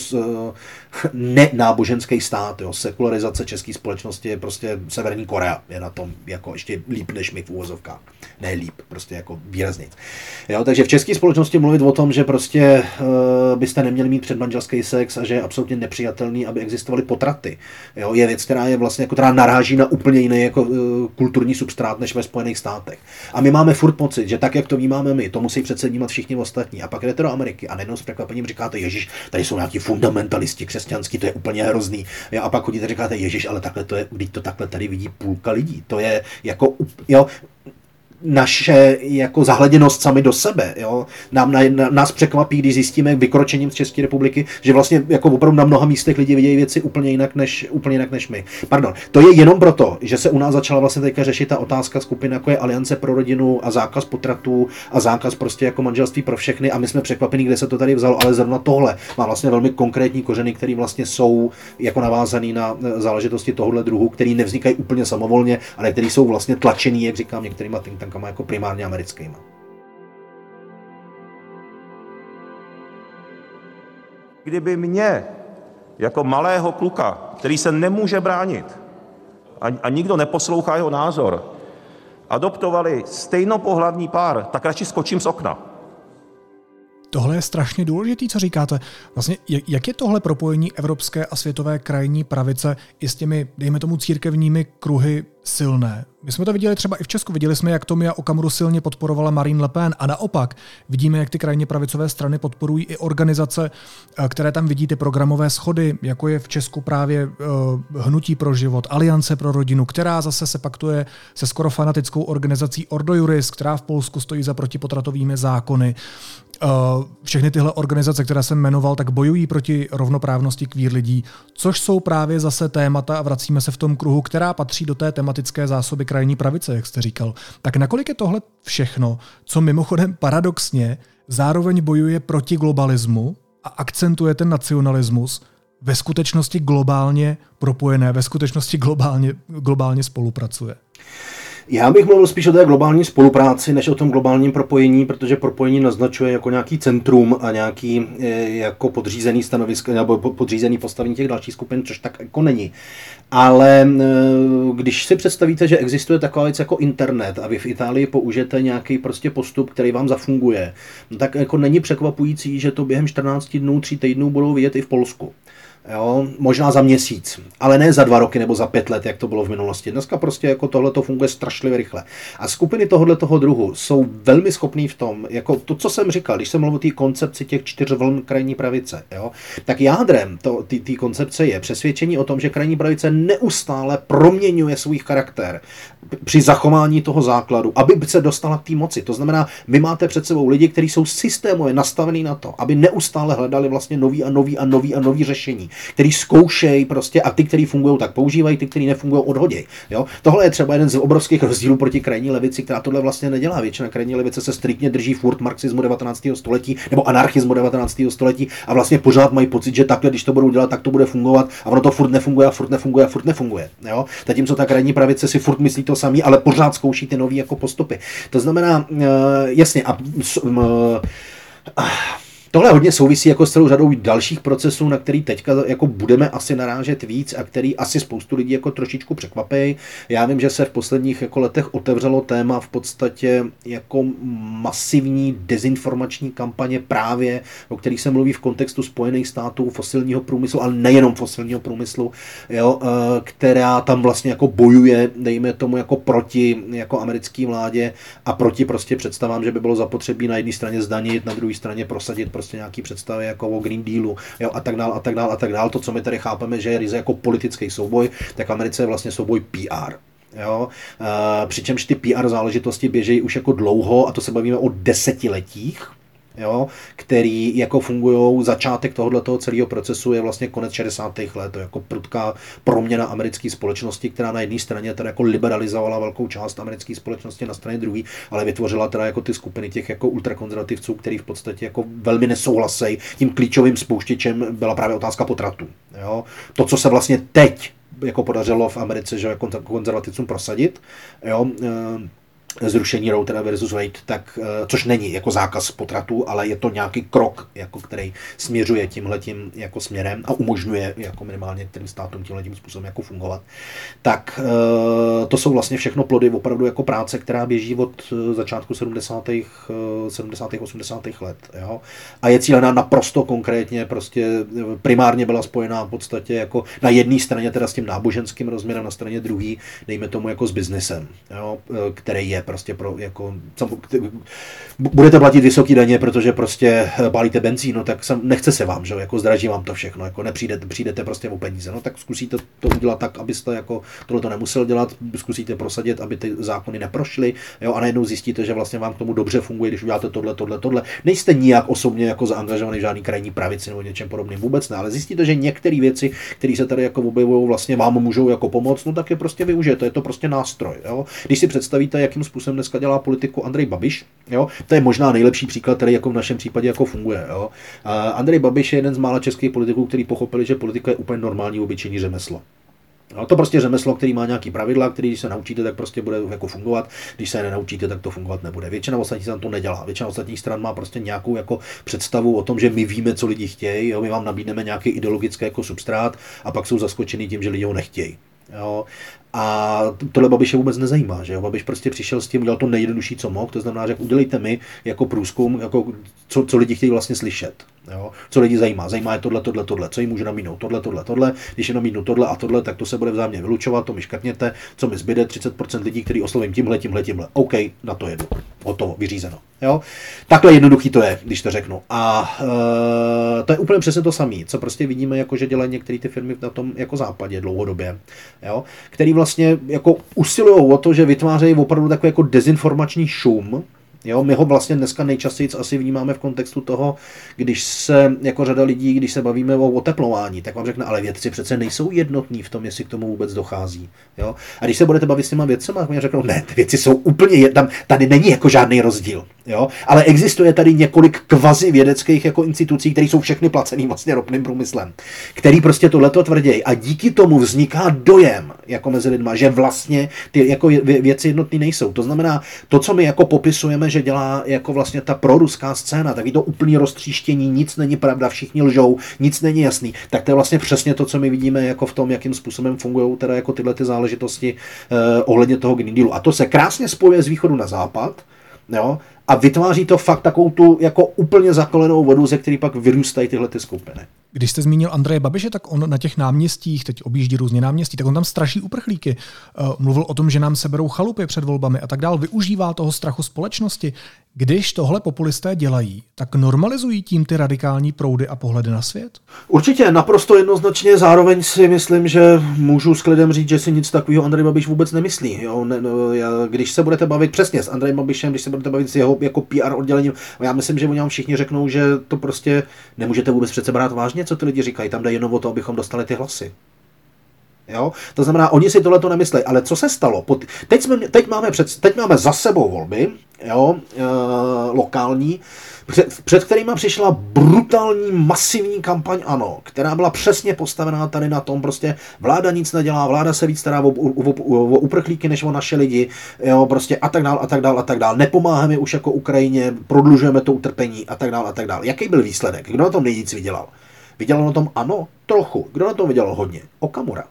nenáboženský stát. Jo. Sekularizace české společnosti je prostě Severní Korea. Je na tom jako ještě líp než my v úvozovkách. Ne líp, prostě jako výrazně. Jo, takže v české společnosti mluvit o tom, že prostě uh, byste neměli mít předmanželský sex a že je absolutně nepřijatelný, aby existovaly potraty, jo, je věc, která je vlastně, jako, která naráží na úplně jiný jako, uh, kulturní substrát než ve Spojených státech. A my máme furt pocit, že tak, jak to vnímáme my, to musí přece vnímat všichni ostatní. A pak jdete do Ameriky a najednou s překvapením říkáte, Ježíš, tady jsou nějaký fundamentalisti, křesťanský, to je úplně hrozný. A pak chodíte říkáte, Ježíš, ale takhle to je, když to takhle tady vidí půlka lidí. To je jako, jo, naše jako zahleděnost sami do sebe. Jo? Nám, na, nás překvapí, když zjistíme vykročením z České republiky, že vlastně jako opravdu na mnoha místech lidi vidějí věci úplně jinak než, úplně jinak než my. Pardon, to je jenom proto, že se u nás začala vlastně teďka řešit ta otázka skupiny, jako je Aliance pro rodinu a zákaz potratů a zákaz prostě jako manželství pro všechny a my jsme překvapení, kde se to tady vzalo, ale zrovna tohle má vlastně velmi konkrétní kořeny, které vlastně jsou jako navázané na záležitosti tohohle druhu, které nevznikají úplně samovolně, ale které jsou vlastně tlačený, jak říkám, některýma think tankama jako primárně americkými. Kdyby mě, jako malého kluka, který se nemůže bránit a, a nikdo neposlouchá jeho názor, adoptovali stejnopohlavní pár, tak radši skočím z okna. Tohle je strašně důležité, co říkáte. Vlastně, jak je tohle propojení evropské a světové krajní pravice i s těmi, dejme tomu, církevními kruhy silné? My jsme to viděli třeba i v Česku. Viděli jsme, jak Tomia Okamuru silně podporovala Marine Le Pen a naopak vidíme, jak ty krajně pravicové strany podporují i organizace, eh, které tam vidí ty programové schody, jako je v Česku právě uh, Hnutí pro život, Aliance pro rodinu, která zase se paktuje se skoro fanatickou organizací Ordo Juris, která v Polsku stojí za protipotratovými zákony. Uh, všechny tyhle organizace, které jsem jmenoval, tak bojují proti rovnoprávnosti kvír lidí, což jsou právě zase témata, a vracíme se v tom kruhu, která patří do té tematické zásoby krajní pravice, jak jste říkal. Tak nakolik je tohle všechno, co mimochodem paradoxně zároveň bojuje proti globalismu a akcentuje ten nacionalismus, ve skutečnosti globálně propojené, ve skutečnosti globálně, globálně spolupracuje? Já bych mluvil spíš o té globální spolupráci, než o tom globálním propojení, protože propojení naznačuje jako nějaký centrum a nějaký e, jako podřízený stanovisko nebo podřízený postavení těch dalších skupin, což tak jako není. Ale e, když si představíte, že existuje taková věc jako internet a vy v Itálii použijete nějaký prostě postup, který vám zafunguje, no tak jako není překvapující, že to během 14 dnů, 3 týdnů budou vidět i v Polsku. Jo, možná za měsíc, ale ne za dva roky nebo za pět let, jak to bylo v minulosti. Dneska prostě jako tohle to funguje strašlivě rychle. A skupiny tohohle toho druhu jsou velmi schopný v tom, jako to, co jsem říkal, když jsem mluvil o té koncepci těch čtyř vln krajní pravice, jo, tak jádrem té koncepce je přesvědčení o tom, že krajní pravice neustále proměňuje svůj charakter při zachování toho základu, aby se dostala k té moci. To znamená, vy máte před sebou lidi, kteří jsou systémově nastavení na to, aby neustále hledali vlastně nový a nový a nový a nový řešení který zkoušejí prostě a ty, který fungují, tak používají, ty, který nefungují, odhodí. Jo? Tohle je třeba jeden z obrovských rozdílů proti krajní levici, která tohle vlastně nedělá. Většina krajní levice se striktně drží furt marxismu 19. století nebo anarchismu 19. století a vlastně pořád mají pocit, že takhle, když to budou dělat, tak to bude fungovat a ono to furt nefunguje a furt nefunguje a furt nefunguje. Jo? Zatímco ta krajní pravice si furt myslí to samý, ale pořád zkouší ty nové jako postupy. To znamená, uh, jasně, a uh, Tohle hodně souvisí jako s celou řadou dalších procesů, na který teďka jako budeme asi narážet víc a který asi spoustu lidí jako trošičku překvapí. Já vím, že se v posledních jako letech otevřelo téma v podstatě jako masivní dezinformační kampaně právě, o kterých se mluví v kontextu Spojených států, fosilního průmyslu, ale nejenom fosilního průmyslu, jo, eh, která tam vlastně jako bojuje, dejme tomu, jako proti jako americké vládě a proti prostě představám, že by bylo zapotřebí na jedné straně zdanit, na druhé straně prosadit prostě nějaký představy jako o Green Dealu jo, a tak dál a tak dál a tak dál. To, co my tady chápeme, že je ryze jako politický souboj, tak v Americe je vlastně souboj PR. Jo? E, přičemž ty PR záležitosti běžejí už jako dlouho a to se bavíme o desetiletích jo, který jako fungují, začátek tohoto celého procesu je vlastně konec 60. let, to je jako prudká proměna americké společnosti, která na jedné straně teda jako liberalizovala velkou část americké společnosti, na straně druhé, ale vytvořila teda jako ty skupiny těch jako ultrakonzervativců, který v podstatě jako velmi nesouhlasejí. Tím klíčovým spouštěčem byla právě otázka potratu. Jo. To, co se vlastně teď jako podařilo v Americe, že jako konzervativcům prosadit, jo, zrušení Router versus Wade, tak, eh, což není jako zákaz potratů, ale je to nějaký krok, jako který směřuje tímhletím jako směrem a umožňuje jako minimálně těm státům tímhletím způsobem jako fungovat. Tak eh, to jsou vlastně všechno plody opravdu jako práce, která běží od eh, začátku 70. 70. 80. let. Jo? A je cílená naprosto konkrétně, prostě primárně byla spojená v podstatě jako na jedné straně teda s tím náboženským rozměrem, na straně druhé, dejme tomu jako s biznesem, jo? který je prostě pro, jako, budete platit vysoké daně, protože prostě pálíte benzín, no tak sam, nechce se vám, že jako zdraží vám to všechno, jako nepřijdete, přijdete prostě o peníze, no tak zkusíte to udělat tak, abyste jako tohle to nemusel dělat, zkusíte prosadit, aby ty zákony neprošly, jo, a najednou zjistíte, že vlastně vám k tomu dobře funguje, když uděláte tohle, tohle, tohle. Nejste nijak osobně jako zaangažovaný v žádný krajní pravici nebo něčem podobným, vůbec ne, ale zjistíte, že některé věci, které se tady jako objevují, vlastně vám můžou jako pomoct, no tak je prostě využijete, je to prostě nástroj. Jo. Když si představíte, jakým způsobem dneska dělá politiku Andrej Babiš. Jo? To je možná nejlepší příklad, který jako v našem případě jako funguje. Jo? A Andrej Babiš je jeden z mála českých politiků, který pochopili, že politika je úplně normální obyčejný řemeslo. No, to prostě řemeslo, který má nějaký pravidla, který když se naučíte, tak prostě bude jako fungovat. Když se nenaučíte, tak to fungovat nebude. Většina ostatních stran to nedělá. Většina ostatních stran má prostě nějakou jako představu o tom, že my víme, co lidi chtějí, jo? my vám nabídneme nějaký ideologický jako substrát a pak jsou zaskočený tím, že lidi ho nechtějí. Jo. A tohle Babiše vůbec nezajímá, že jo? Babiš prostě přišel s tím, udělal to nejjednodušší, co mohl, to znamená, že udělejte mi jako průzkum, jako co, co lidi chtějí vlastně slyšet. Jo? Co lidi zajímá? Zajímá je tohle, tohle, tohle. Co jim může nabídnout? Tohle, tohle, tohle. Když je nabídnu tohle a tohle, tak to se bude vzájemně vylučovat, to mi škrtněte. Co mi zbyde? 30% lidí, který oslovím tímhle, tímhle, tímhle. OK, na to jedu. Hotovo, vyřízeno. Jo? Takhle jednoduchý to je, když to řeknu. A e, to je úplně přesně to samé, co prostě vidíme, jako že dělají některé ty firmy na tom jako západě dlouhodobě, jo? který vlastně jako usilují o to, že vytvářejí opravdu takový jako dezinformační šum, Jo, my ho vlastně dneska nejčastěji asi vnímáme v kontextu toho, když se jako řada lidí, když se bavíme o oteplování, tak vám řekne, ale vědci přece nejsou jednotní v tom, jestli k tomu vůbec dochází. Jo? A když se budete bavit s těma vědcemi, tak mi řeknou, ne, ty věci jsou úplně, tam, tady není jako žádný rozdíl. Jo? Ale existuje tady několik kvazi vědeckých jako institucí, které jsou všechny placený vlastně ropným průmyslem, který prostě tohleto tvrdějí. A díky tomu vzniká dojem jako mezi lidma, že vlastně ty jako věci jednotný nejsou. To znamená, to, co my jako popisujeme, že dělá jako vlastně ta proruská scéna, tak je to úplný roztříštění, nic není pravda, všichni lžou, nic není jasný. Tak to je vlastně přesně to, co my vidíme jako v tom, jakým způsobem fungují teda jako tyhle ty záležitosti eh, ohledně toho Green Dealu. A to se krásně spojuje z východu na západ, jo, a vytváří to fakt takovou tu jako úplně zakolenou vodu, ze který pak vyrůstají tyhle ty skupiny. Když jste zmínil Andreje Babiše, tak on na těch náměstích, teď objíždí různě náměstí, tak on tam straší uprchlíky. Eh, mluvil o tom, že nám seberou chalupy před volbami a tak dál. Využívá toho strachu společnosti. Když tohle populisté dělají, tak normalizují tím ty radikální proudy a pohledy na svět? Určitě, naprosto jednoznačně. Zároveň si myslím, že můžu s klidem říct, že si nic takového Andrej Babiš vůbec nemyslí. Jo? Ne, no, já, když se budete bavit přesně s Andrejem Babišem, když se budete bavit s jeho jako PR oddělením, já myslím, že oni vám všichni řeknou, že to prostě nemůžete vůbec přece brát vážně, co ty lidi říkají. Tam jde jenom o to, abychom dostali ty hlasy. Jo? To znamená, oni si tohle to nemyslí. Ale co se stalo? Teď, jsme, teď, máme před, teď máme za sebou volby, jo, e, lokální, před, před kterýma přišla brutální, masivní kampaň ANO, která byla přesně postavená tady na tom, prostě vláda nic nedělá, vláda se víc stará o, o, o, o uprchlíky než o naše lidi, jo, prostě a tak dál, a tak dál, a tak dál. Nepomáháme už jako Ukrajině, prodlužujeme to utrpení a tak dál, a tak dál. Jaký byl výsledek? Kdo na tom nejvíc vydělal? Vydělal na tom ano, trochu. Kdo na tom vydělal hodně? Okamura.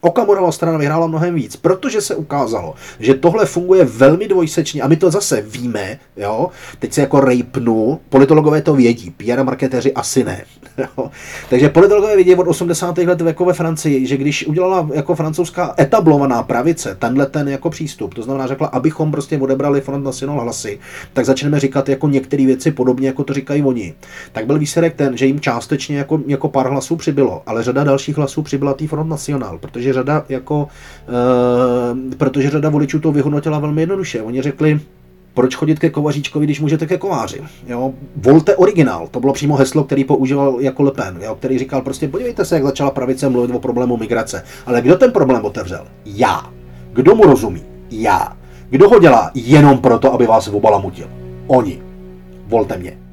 Okamurova strana vyhrála mnohem víc, protože se ukázalo, že tohle funguje velmi dvojsečně a my to zase víme, jo, teď se jako rejpnu, politologové to vědí, PR marketéři asi ne. Jo. Takže politologové vědí od 80. let jako ve Francii, že když udělala jako francouzská etablovaná pravice tenhle ten jako přístup, to znamená řekla, abychom prostě odebrali Front National hlasy, tak začneme říkat jako některé věci podobně, jako to říkají oni. Tak byl výsledek ten, že jim částečně jako, jako pár hlasů přibylo, ale řada dalších hlasů přibyla tý Front National, protože řada jako, e, protože řada voličů to vyhodnotila velmi jednoduše. Oni řekli, proč chodit ke kovaříčkovi, když můžete ke kováři. Jo? Volte originál, to bylo přímo heslo, který používal jako Le Pen, jo? který říkal prostě, podívejte se, jak začala pravice mluvit o problému migrace. Ale kdo ten problém otevřel? Já. Kdo mu rozumí? Já. Kdo ho dělá jenom proto, aby vás obalamutil? Oni. Volte mě.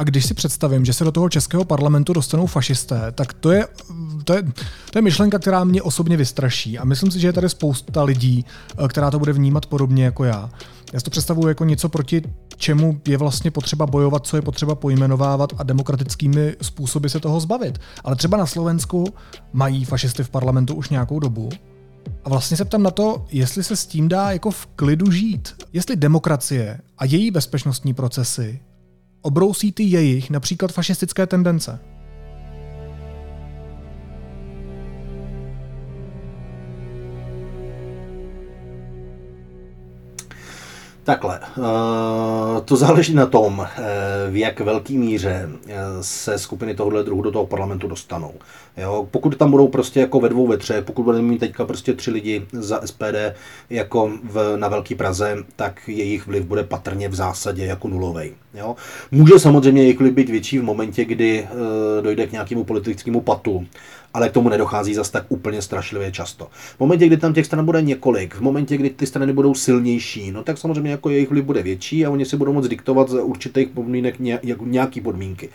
A když si představím, že se do toho českého parlamentu dostanou fašisté, tak to je, to je, to je myšlenka, která mě osobně vystraší. A myslím si, že je tady spousta lidí, eh, která to bude vnímat podobně jako já. Já si to představuji jako něco, proti čemu je vlastně potřeba bojovat, co je potřeba pojmenovávat a demokratickými způsoby se toho zbavit. Ale třeba na Slovensku mají fašisty v parlamentu už nějakou dobu. A vlastně se ptám na to, jestli se s tím dá jako v klidu žít. Jestli demokracie a její bezpečnostní procesy obrousí ty jejich, například fašistické tendence. Takhle, eh, to záleží na tom, eh, v jak velký míře eh, se skupiny tohohle druhu do toho parlamentu dostanou. Jo, pokud tam budou prostě jako ve dvou, ve pokud budeme mít teďka prostě tři lidi za SPD jako v, na Velký Praze, tak jejich vliv bude patrně v zásadě jako nulový. Jo. Může samozřejmě jejich vliv být větší v momentě, kdy dojde k nějakému politickému patu, ale k tomu nedochází zas tak úplně strašlivě často. V momentě, kdy tam těch stran bude několik, v momentě, kdy ty strany budou silnější, no tak samozřejmě jako jejich vliv bude větší a oni si budou moct diktovat za určitých podmínek nějaký podmínky.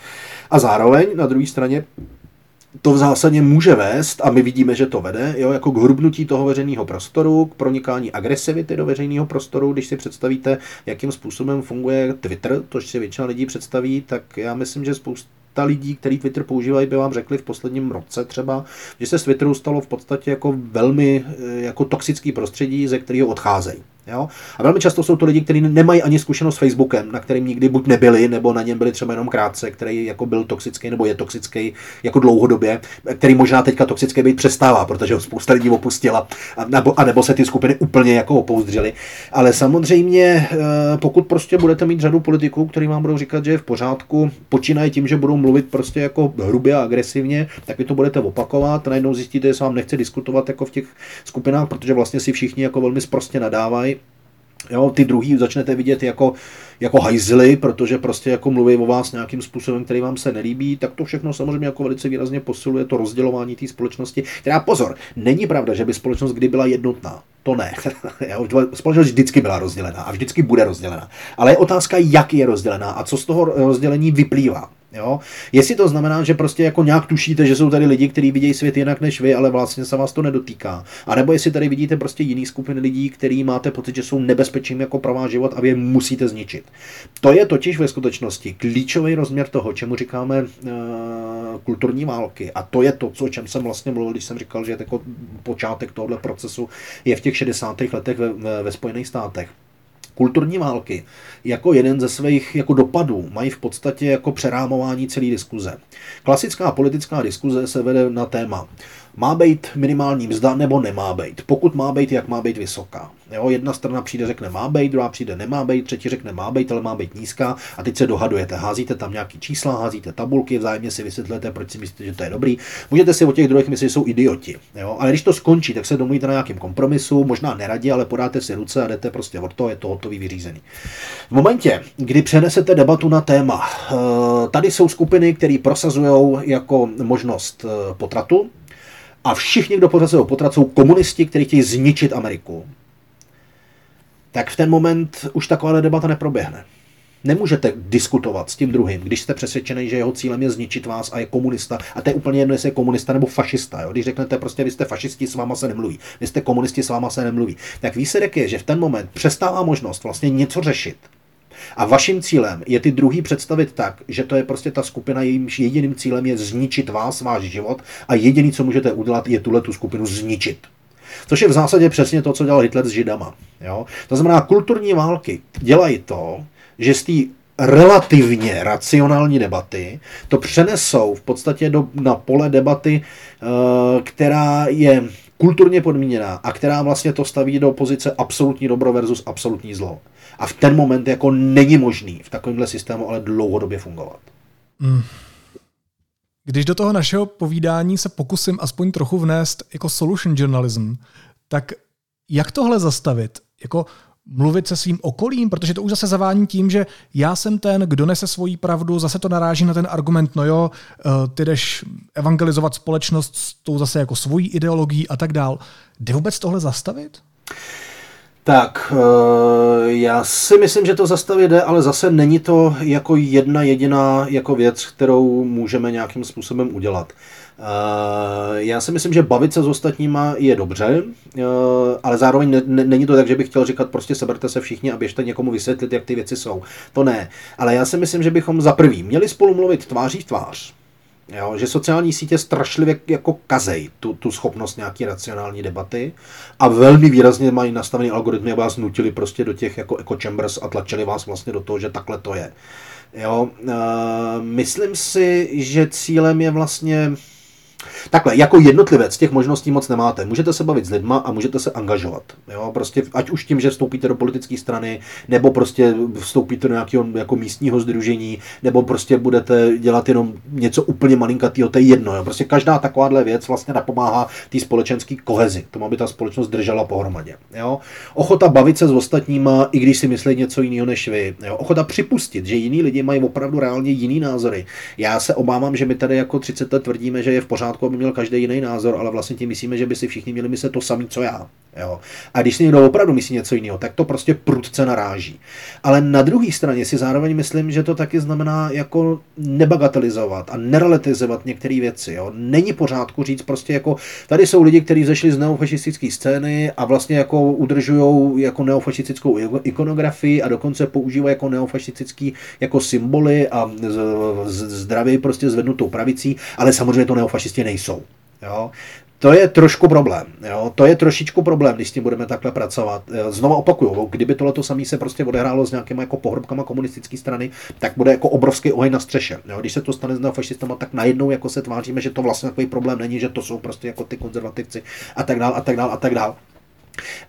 A zároveň na druhé straně to v zásadě může vést, a my vidíme, že to vede, jo, jako k hrubnutí toho veřejného prostoru, k pronikání agresivity do veřejného prostoru. Když si představíte, jakým způsobem funguje Twitter, to si většina lidí představí, tak já myslím, že spousta lidí, kteří Twitter používají, by vám řekli v posledním roce třeba, že se z Twitteru stalo v podstatě jako velmi eh, jako toxický prostředí, ze kterého odcházejí. Jo? A velmi často jsou to lidi, kteří nemají ani zkušenost s Facebookem, na kterým nikdy buď nebyli, nebo na něm byli třeba jenom krátce, který jako byl toxický nebo je toxický jako dlouhodobě, který možná teďka toxický být přestává, protože ho spousta lidí opustila, a nebo, a nebo se ty skupiny úplně jako opouzdřily. Ale samozřejmě, eh, pokud prostě budete mít řadu politiků, kteří vám budou říkat, že je v pořádku, počínají tím, že budou mluvit prostě jako hrubě a agresivně, tak vy to budete opakovat, najednou zjistíte, že se vám nechce diskutovat jako v těch skupinách, protože vlastně si všichni jako velmi sprostě nadávají Jo, ty druhý začnete vidět jako, jako hajzly, protože prostě jako mluví o vás nějakým způsobem, který vám se nelíbí, tak to všechno samozřejmě jako velice výrazně posiluje to rozdělování té společnosti. Která pozor, není pravda, že by společnost kdy byla jednotná. To ne. Společnost vždycky byla rozdělená a vždycky bude rozdělená. Ale je otázka, jak je rozdělená a co z toho rozdělení vyplývá. Jo? Jestli to znamená, že prostě jako nějak tušíte, že jsou tady lidi, kteří vidějí svět jinak než vy, ale vlastně se vás to nedotýká. A nebo jestli tady vidíte prostě jiný skupiny lidí, který máte pocit, že jsou nebezpečným jako pro váš život a vy je musíte zničit. To je totiž ve skutečnosti klíčový rozměr toho, čemu říkáme uh, kulturní války. A to je to, co, o čem jsem vlastně mluvil, když jsem říkal, že jako počátek tohoto procesu je v těch 60. letech ve, ve, ve Spojených státech kulturní války jako jeden ze svých jako dopadů mají v podstatě jako přerámování celé diskuze. Klasická politická diskuze se vede na téma Má být minimální mzda nebo nemá být? Pokud má být, jak má být vysoká? Jo, jedna strana přijde, řekne má být, druhá přijde nemá být, třetí řekne má být, ale má být nízká a teď se dohadujete. Házíte tam nějaký čísla, házíte tabulky, vzájemně si vysvětlete, proč si myslíte, že to je dobrý. Můžete si o těch druhých myslet, že jsou idioti. Jo? Ale když to skončí, tak se domluvíte na nějakém kompromisu, možná neradě, ale podáte si ruce a jdete prostě od toho, je to hotový vyřízený. V momentě, kdy přenesete debatu na téma, eh, tady jsou skupiny, které prosazují jako možnost eh, potratu, a všichni, kdo prosazují potrat, jsou komunisti, kteří chtějí zničit Ameriku tak v ten moment už taková debata neproběhne. Nemůžete diskutovat s tím druhým, když jste přesvědčený, že jeho cílem je zničit vás a je komunista. A to je úplně jedno, jestli je komunista nebo fašista. Jo? Když řeknete prostě, vy jste fašisti, s váma se nemluví. Vy jste komunisti, s váma se nemluví. Tak výsledek je, že v ten moment přestává možnost vlastně něco řešit. A vaším cílem je ty druhý představit tak, že to je prostě ta skupina, jejímž jediným cílem je zničit vás, váš život a jediný, co můžete udělat, je tuhle tu skupinu zničit. Což je v zásadě přesně to, co dělal Hitler s Židama. Jo? To znamená, kulturní války dělají to, že z té relativně racionální debaty to přenesou v podstatě do, na pole debaty, uh, která je kulturně podmíněná a která vlastně to staví do pozice absolutní dobro versus absolutní zlo. A v ten moment jako není možný v takovémhle systému ale dlouhodobě fungovat. Mm. Když do toho našeho povídání se pokusím aspoň trochu vnést jako solution journalism, tak jak tohle zastavit? Jako mluvit se svým okolím, protože to už zase zavání tím, že já jsem ten, kdo nese svoji pravdu, zase to naráží na ten argument, no jo, eh, ty jdeš evangelizovat společnost s tou zase jako svojí ideologií a tak dál. Jde vůbec tohle zastavit? Tak, eh, já si myslím, že to zastavit jde, ale zase není to jako jedna jediná jako věc, kterou můžeme nějakým způsobem udělat. Eh, já si myslím, že bavit se s ostatníma je dobře, eh, ale zároveň není to tak, že bych chtěl říkat prostě seberte se všichni a běžte někomu vysvětlit, jak ty věci jsou. To ne. Ale já si myslím, že bychom za prvý měli spolu mluvit tváří v tvář. Jo, že sociální sítě strašlivě jako kazej tu, tu schopnost nějaké racionální debaty a velmi výrazně mají nastavený algoritmy, aby vás nutili prostě do těch jako echo chambers a tlačili vás vlastně do toho, že takhle to je. Jo, uh, myslím si, že cílem je vlastně Takhle, jako jednotlivec těch možností moc nemáte. Můžete se bavit s lidma a můžete se angažovat. Jo? Prostě, ať už tím, že vstoupíte do politické strany, nebo prostě vstoupíte do nějakého jako místního združení, nebo prostě budete dělat jenom něco úplně malinkatého, to je jedno. Jo? Prostě každá takováhle věc vlastně napomáhá té společenské kohezi, tomu, aby ta společnost držela pohromadě. Jo? Ochota bavit se s ostatníma, i když si myslí něco jiného než vy. Jo? Ochota připustit, že jiní lidi mají opravdu reálně jiný názory. Já se obávám, že my tady jako 30 let tvrdíme, že je v pořádku pořádku, aby měl každý jiný názor, ale vlastně tím myslíme, že by si všichni měli myslet to samé, co já. Jo. A když si někdo opravdu myslí něco jiného, tak to prostě prudce naráží. Ale na druhé straně si zároveň myslím, že to taky znamená jako nebagatelizovat a nerelativizovat některé věci. Jo. Není pořádku říct prostě jako, tady jsou lidi, kteří zešli z neofašistické scény a vlastně jako udržují jako neofašistickou ikonografii a dokonce používají jako neofašistický jako symboly a zdraví prostě zvednutou pravicí, ale samozřejmě to neofašisti nejsou. Jo? To je trošku problém. Jo? To je trošičku problém, když s tím budeme takhle pracovat. Znovu opakuju, kdyby tohle samé se prostě odehrálo s nějakýma jako pohrobkama komunistické strany, tak bude jako obrovský oheň na střeše. Jo? Když se to stane s neofašistama, tak najednou jako se tváříme, že to vlastně takový problém není, že to jsou prostě jako ty konzervativci a tak dál a tak dál a tak dál.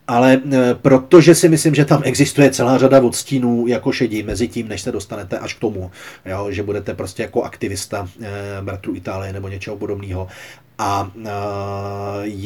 Ale e, protože si myslím, že tam existuje celá řada odstínů jako šedí mezi tím, než se dostanete až k tomu, jo, že budete prostě jako aktivista e, bratrů Itálie nebo něčeho podobného a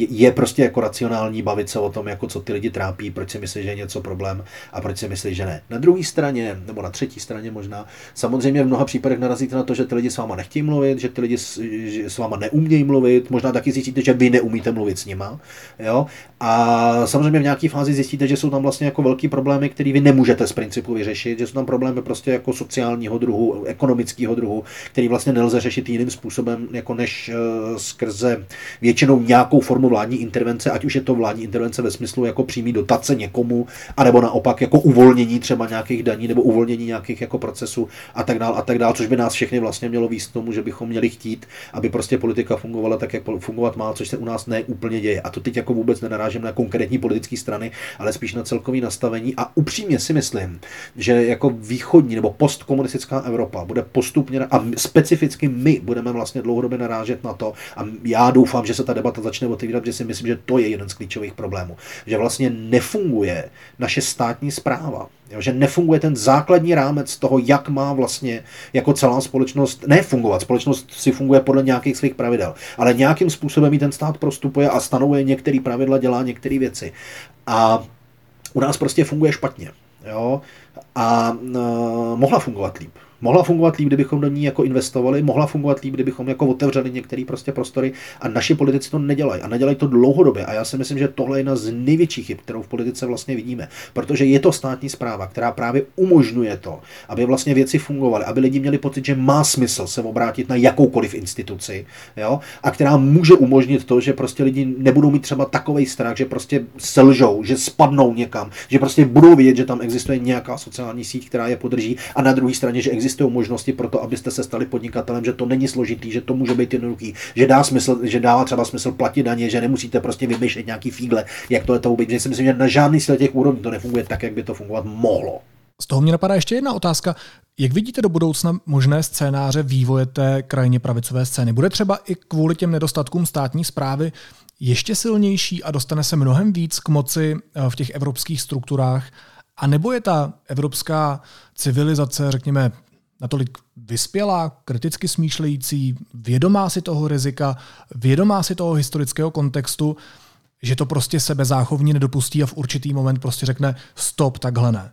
je prostě jako racionální bavit se o tom, jako co ty lidi trápí, proč si myslí, že je něco problém a proč si myslí, že ne. Na druhé straně, nebo na třetí straně možná, samozřejmě v mnoha případech narazíte na to, že ty lidi s váma nechtějí mluvit, že ty lidi s, váma neumějí mluvit, možná taky zjistíte, že vy neumíte mluvit s nima. Jo? A samozřejmě v nějaké fázi zjistíte, že jsou tam vlastně jako velký problémy, které vy nemůžete z principu vyřešit, že jsou tam problémy prostě jako sociálního druhu, ekonomického druhu, který vlastně nelze řešit jiným způsobem, jako než uh, skrz skrze většinou nějakou formu vládní intervence, ať už je to vládní intervence ve smyslu jako přímý dotace někomu, anebo naopak jako uvolnění třeba nějakých daní nebo uvolnění nějakých jako procesů a tak dále a tak dále, což by nás všechny vlastně mělo výst tomu, že bychom měli chtít, aby prostě politika fungovala tak, jak fungovat má, což se u nás neúplně děje. A to teď jako vůbec nenarážím na konkrétní politické strany, ale spíš na celkový nastavení. A upřímně si myslím, že jako východní nebo postkomunistická Evropa bude postupně a specificky my budeme vlastně dlouhodobě narážet na to, a já doufám, že se ta debata začne otevírat, že si myslím, že to je jeden z klíčových problémů. Že vlastně nefunguje naše státní zpráva. Jo, že nefunguje ten základní rámec toho, jak má vlastně jako celá společnost nefungovat. Společnost si funguje podle nějakých svých pravidel, ale nějakým způsobem i ten stát prostupuje a stanovuje některé pravidla, dělá některé věci. A u nás prostě funguje špatně. Jo? A uh, mohla fungovat líp. Mohla fungovat líp, kdybychom do ní jako investovali, mohla fungovat líp, kdybychom jako otevřeli některé prostě prostory a naši politici to nedělají a nedělají to dlouhodobě. A já si myslím, že tohle je jedna z největších chyb, kterou v politice vlastně vidíme, protože je to státní zpráva, která právě umožňuje to, aby vlastně věci fungovaly, aby lidi měli pocit, že má smysl se obrátit na jakoukoliv instituci, jo? a která může umožnit to, že prostě lidi nebudou mít třeba takový strach, že prostě selžou, že spadnou někam, že prostě budou vidět, že tam existuje nějaká sociální síť, která je podrží a na druhé straně, že existuje existují možnosti pro to, abyste se stali podnikatelem, že to není složitý, že to může být jednoduchý, že dá smysl, že dává třeba smysl platit daně, že nemusíte prostě vymýšlet nějaký fígle, jak to je to vůbec. Že si myslím, že na žádný z těch úrovní to nefunguje tak, jak by to fungovat mohlo. Z toho mě napadá ještě jedna otázka. Jak vidíte do budoucna možné scénáře vývoje té krajně pravicové scény? Bude třeba i kvůli těm nedostatkům státní zprávy ještě silnější a dostane se mnohem víc k moci eh, v těch evropských strukturách? A nebo je ta evropská civilizace, řekněme, natolik vyspělá, kriticky smýšlející, vědomá si toho rizika, vědomá si toho historického kontextu, že to prostě sebezáchovně nedopustí a v určitý moment prostě řekne stop, takhle ne.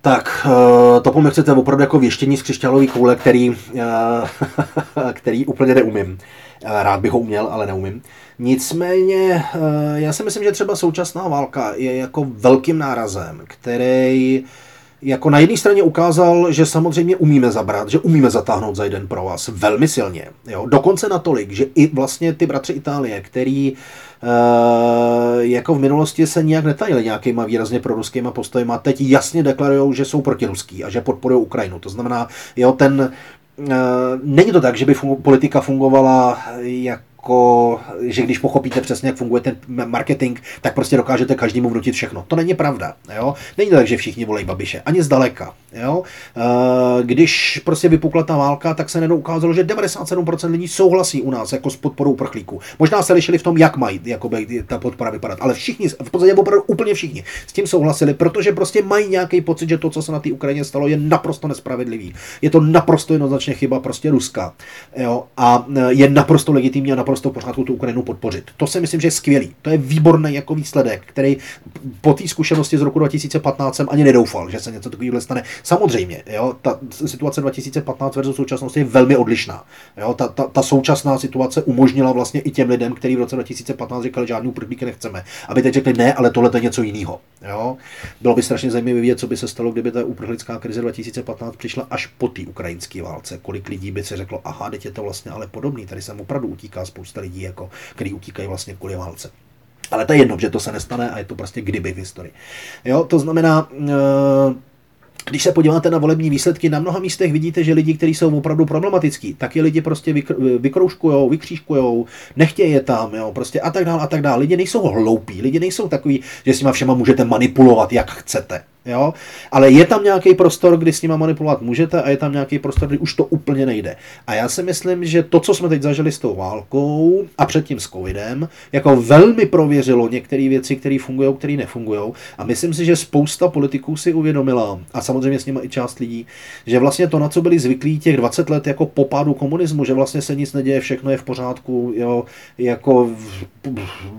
Tak, eh, to po mě chcete opravdu jako věštění z křišťálové koule, který, eh, který úplně neumím. Eh, rád bych ho uměl, ale neumím. Nicméně, já si myslím, že třeba současná válka je jako velkým nárazem, který jako na jedné straně ukázal, že samozřejmě umíme zabrat, že umíme zatáhnout za jeden pro vás velmi silně. Jo? Dokonce natolik, že i vlastně ty bratři Itálie, který e, jako v minulosti se nijak netajili nějakýma výrazně proruskýma postojima, teď jasně deklarují, že jsou protiruský a že podporují Ukrajinu. To znamená, jo, ten, e, není to tak, že by fun- politika fungovala jak jako, že když pochopíte přesně, jak funguje ten marketing, tak prostě dokážete každému vnutit všechno. To není pravda. Jo? Není to tak, že všichni volají Babiše. Ani zdaleka. Jo? Eh, když prostě vypukla ta válka, tak se najednou ukázalo, že 97% lidí souhlasí u nás jako s podporou uprchlíků. Možná se lišili v tom, jak mají jako ta podpora vypadat, ale všichni, v podstatě opravdu úplně všichni s tím souhlasili, protože prostě mají nějaký pocit, že to, co se na té Ukrajině stalo, je naprosto nespravedlivý. Je to naprosto jednoznačně chyba prostě Ruska. Jo? A eh, je naprosto legitimní a naprosto naprosto v pořádku tu Ukrajinu podpořit. To si myslím, že je skvělý. To je výborný jako výsledek, který po té zkušenosti z roku 2015 jsem ani nedoufal, že se něco takového stane. Samozřejmě, jo, ta situace 2015 versus současnosti je velmi odlišná. Jo, ta, ta, ta, současná situace umožnila vlastně i těm lidem, kteří v roce 2015 říkali, že žádný uprchlíky nechceme, aby teď řekli ne, ale tohle je něco jiného. Jo. Bylo by strašně zajímavé vidět, co by se stalo, kdyby ta uprchlická krize 2015 přišla až po té ukrajinské válce. Kolik lidí by se řeklo, aha, teď je to vlastně ale podobný, tady sem opravdu utíká spousta spousta lidí, jako, který utíkají vlastně kvůli válce. Ale to je jedno, že to se nestane a je to prostě kdyby v historii. Jo, to znamená, eh, když se podíváte na volební výsledky, na mnoha místech vidíte, že lidi, kteří jsou opravdu problematický, tak je lidi prostě vykr- vykroužkujou, vykřížkujou, nechtějí je tam, jo, prostě a tak dále, a tak dále. Lidi nejsou hloupí, lidi nejsou takový, že s nima všema můžete manipulovat, jak chcete. Jo? Ale je tam nějaký prostor, kdy s nima manipulovat můžete a je tam nějaký prostor, kdy už to úplně nejde. A já si myslím, že to, co jsme teď zažili s tou válkou a předtím s covidem, jako velmi prověřilo některé věci, které fungují, které nefungují. A myslím si, že spousta politiků si uvědomila, a samozřejmě s nimi i část lidí, že vlastně to, na co byli zvyklí těch 20 let jako popádu komunismu, že vlastně se nic neděje, všechno je v pořádku, jo, jako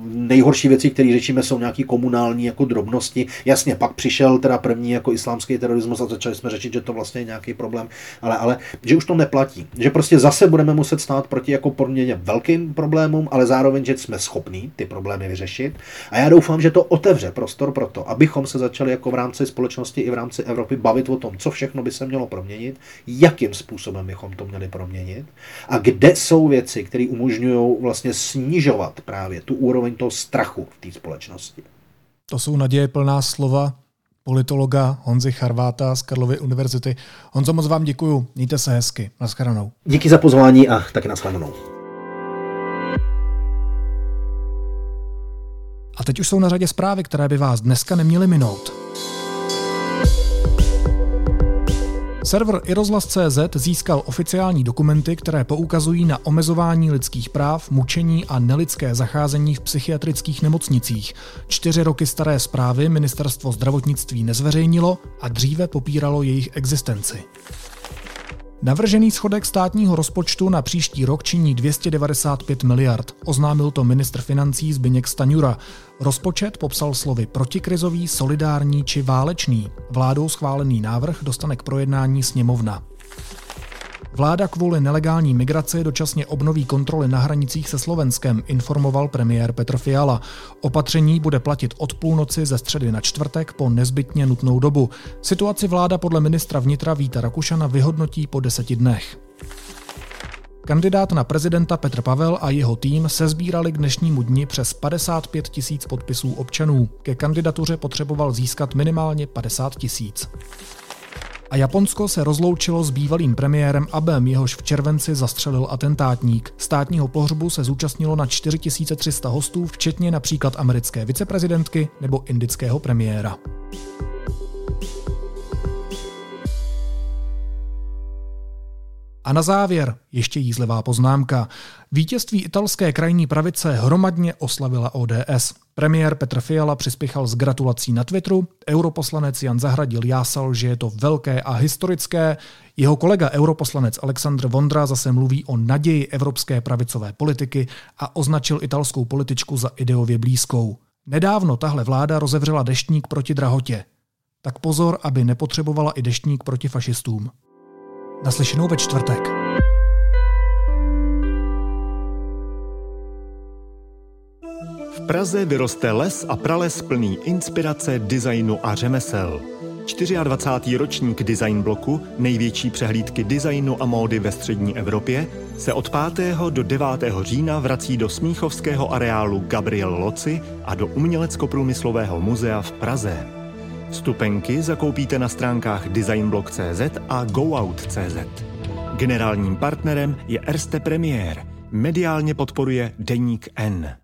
nejhorší věci, které řešíme, jsou nějaké komunální jako drobnosti. Jasně, pak přišel teda teda první jako islámský terorismus a začali jsme řešit, že to vlastně je nějaký problém, ale, ale že už to neplatí. Že prostě zase budeme muset stát proti jako poměrně velkým problémům, ale zároveň, že jsme schopní ty problémy vyřešit. A já doufám, že to otevře prostor pro to, abychom se začali jako v rámci společnosti i v rámci Evropy bavit o tom, co všechno by se mělo proměnit, jakým způsobem bychom to měli proměnit a kde jsou věci, které umožňují vlastně snižovat právě tu úroveň toho strachu v té společnosti. To jsou naděje plná slova politologa Honzi Charváta z Karlovy univerzity. Honzo, moc vám děkuju. Mějte se hezky. Naschledanou. Díky za pozvání a taky naschledanou. A teď už jsou na řadě zprávy, které by vás dneska neměly minout. Server irozhlas.cz získal oficiální dokumenty, které poukazují na omezování lidských práv, mučení a nelidské zacházení v psychiatrických nemocnicích. Čtyři roky staré zprávy ministerstvo zdravotnictví nezveřejnilo a dříve popíralo jejich existenci. Navržený schodek státního rozpočtu na příští rok činí 295 miliard. Oznámil to ministr financí Zbyněk Staňura. Rozpočet popsal slovy protikrizový, solidární či válečný. Vládou schválený návrh dostane k projednání sněmovna. Vláda kvůli nelegální migraci dočasně obnoví kontroly na hranicích se Slovenskem, informoval premiér Petr Fiala. Opatření bude platit od půlnoci ze středy na čtvrtek po nezbytně nutnou dobu. Situaci vláda podle ministra vnitra Víta Rakušana vyhodnotí po deseti dnech. Kandidát na prezidenta Petr Pavel a jeho tým se sbírali k dnešnímu dni přes 55 tisíc podpisů občanů. Ke kandidatuře potřeboval získat minimálně 50 tisíc a Japonsko se rozloučilo s bývalým premiérem Abem, jehož v červenci zastřelil atentátník. Státního pohřbu se zúčastnilo na 4300 hostů, včetně například americké viceprezidentky nebo indického premiéra. A na závěr ještě jízlivá poznámka. Vítězství italské krajní pravice hromadně oslavila ODS. Premiér Petr Fiala přispěchal s gratulací na Twitteru, europoslanec Jan Zahradil jásal, že je to velké a historické, jeho kolega europoslanec Aleksandr Vondra zase mluví o naději evropské pravicové politiky a označil italskou političku za ideově blízkou. Nedávno tahle vláda rozevřela deštník proti drahotě. Tak pozor, aby nepotřebovala i deštník proti fašistům. Naslyšenou ve čtvrtek. V Praze vyroste les a prales plný inspirace, designu a řemesel. 24. ročník Design bloku, největší přehlídky designu a módy ve střední Evropě, se od 5. do 9. října vrací do smíchovského areálu Gabriel Loci a do Umělecko-průmyslového muzea v Praze. Vstupenky zakoupíte na stránkách designblog.cz a goout.cz. Generálním partnerem je Erste Premier. Mediálně podporuje Deník N.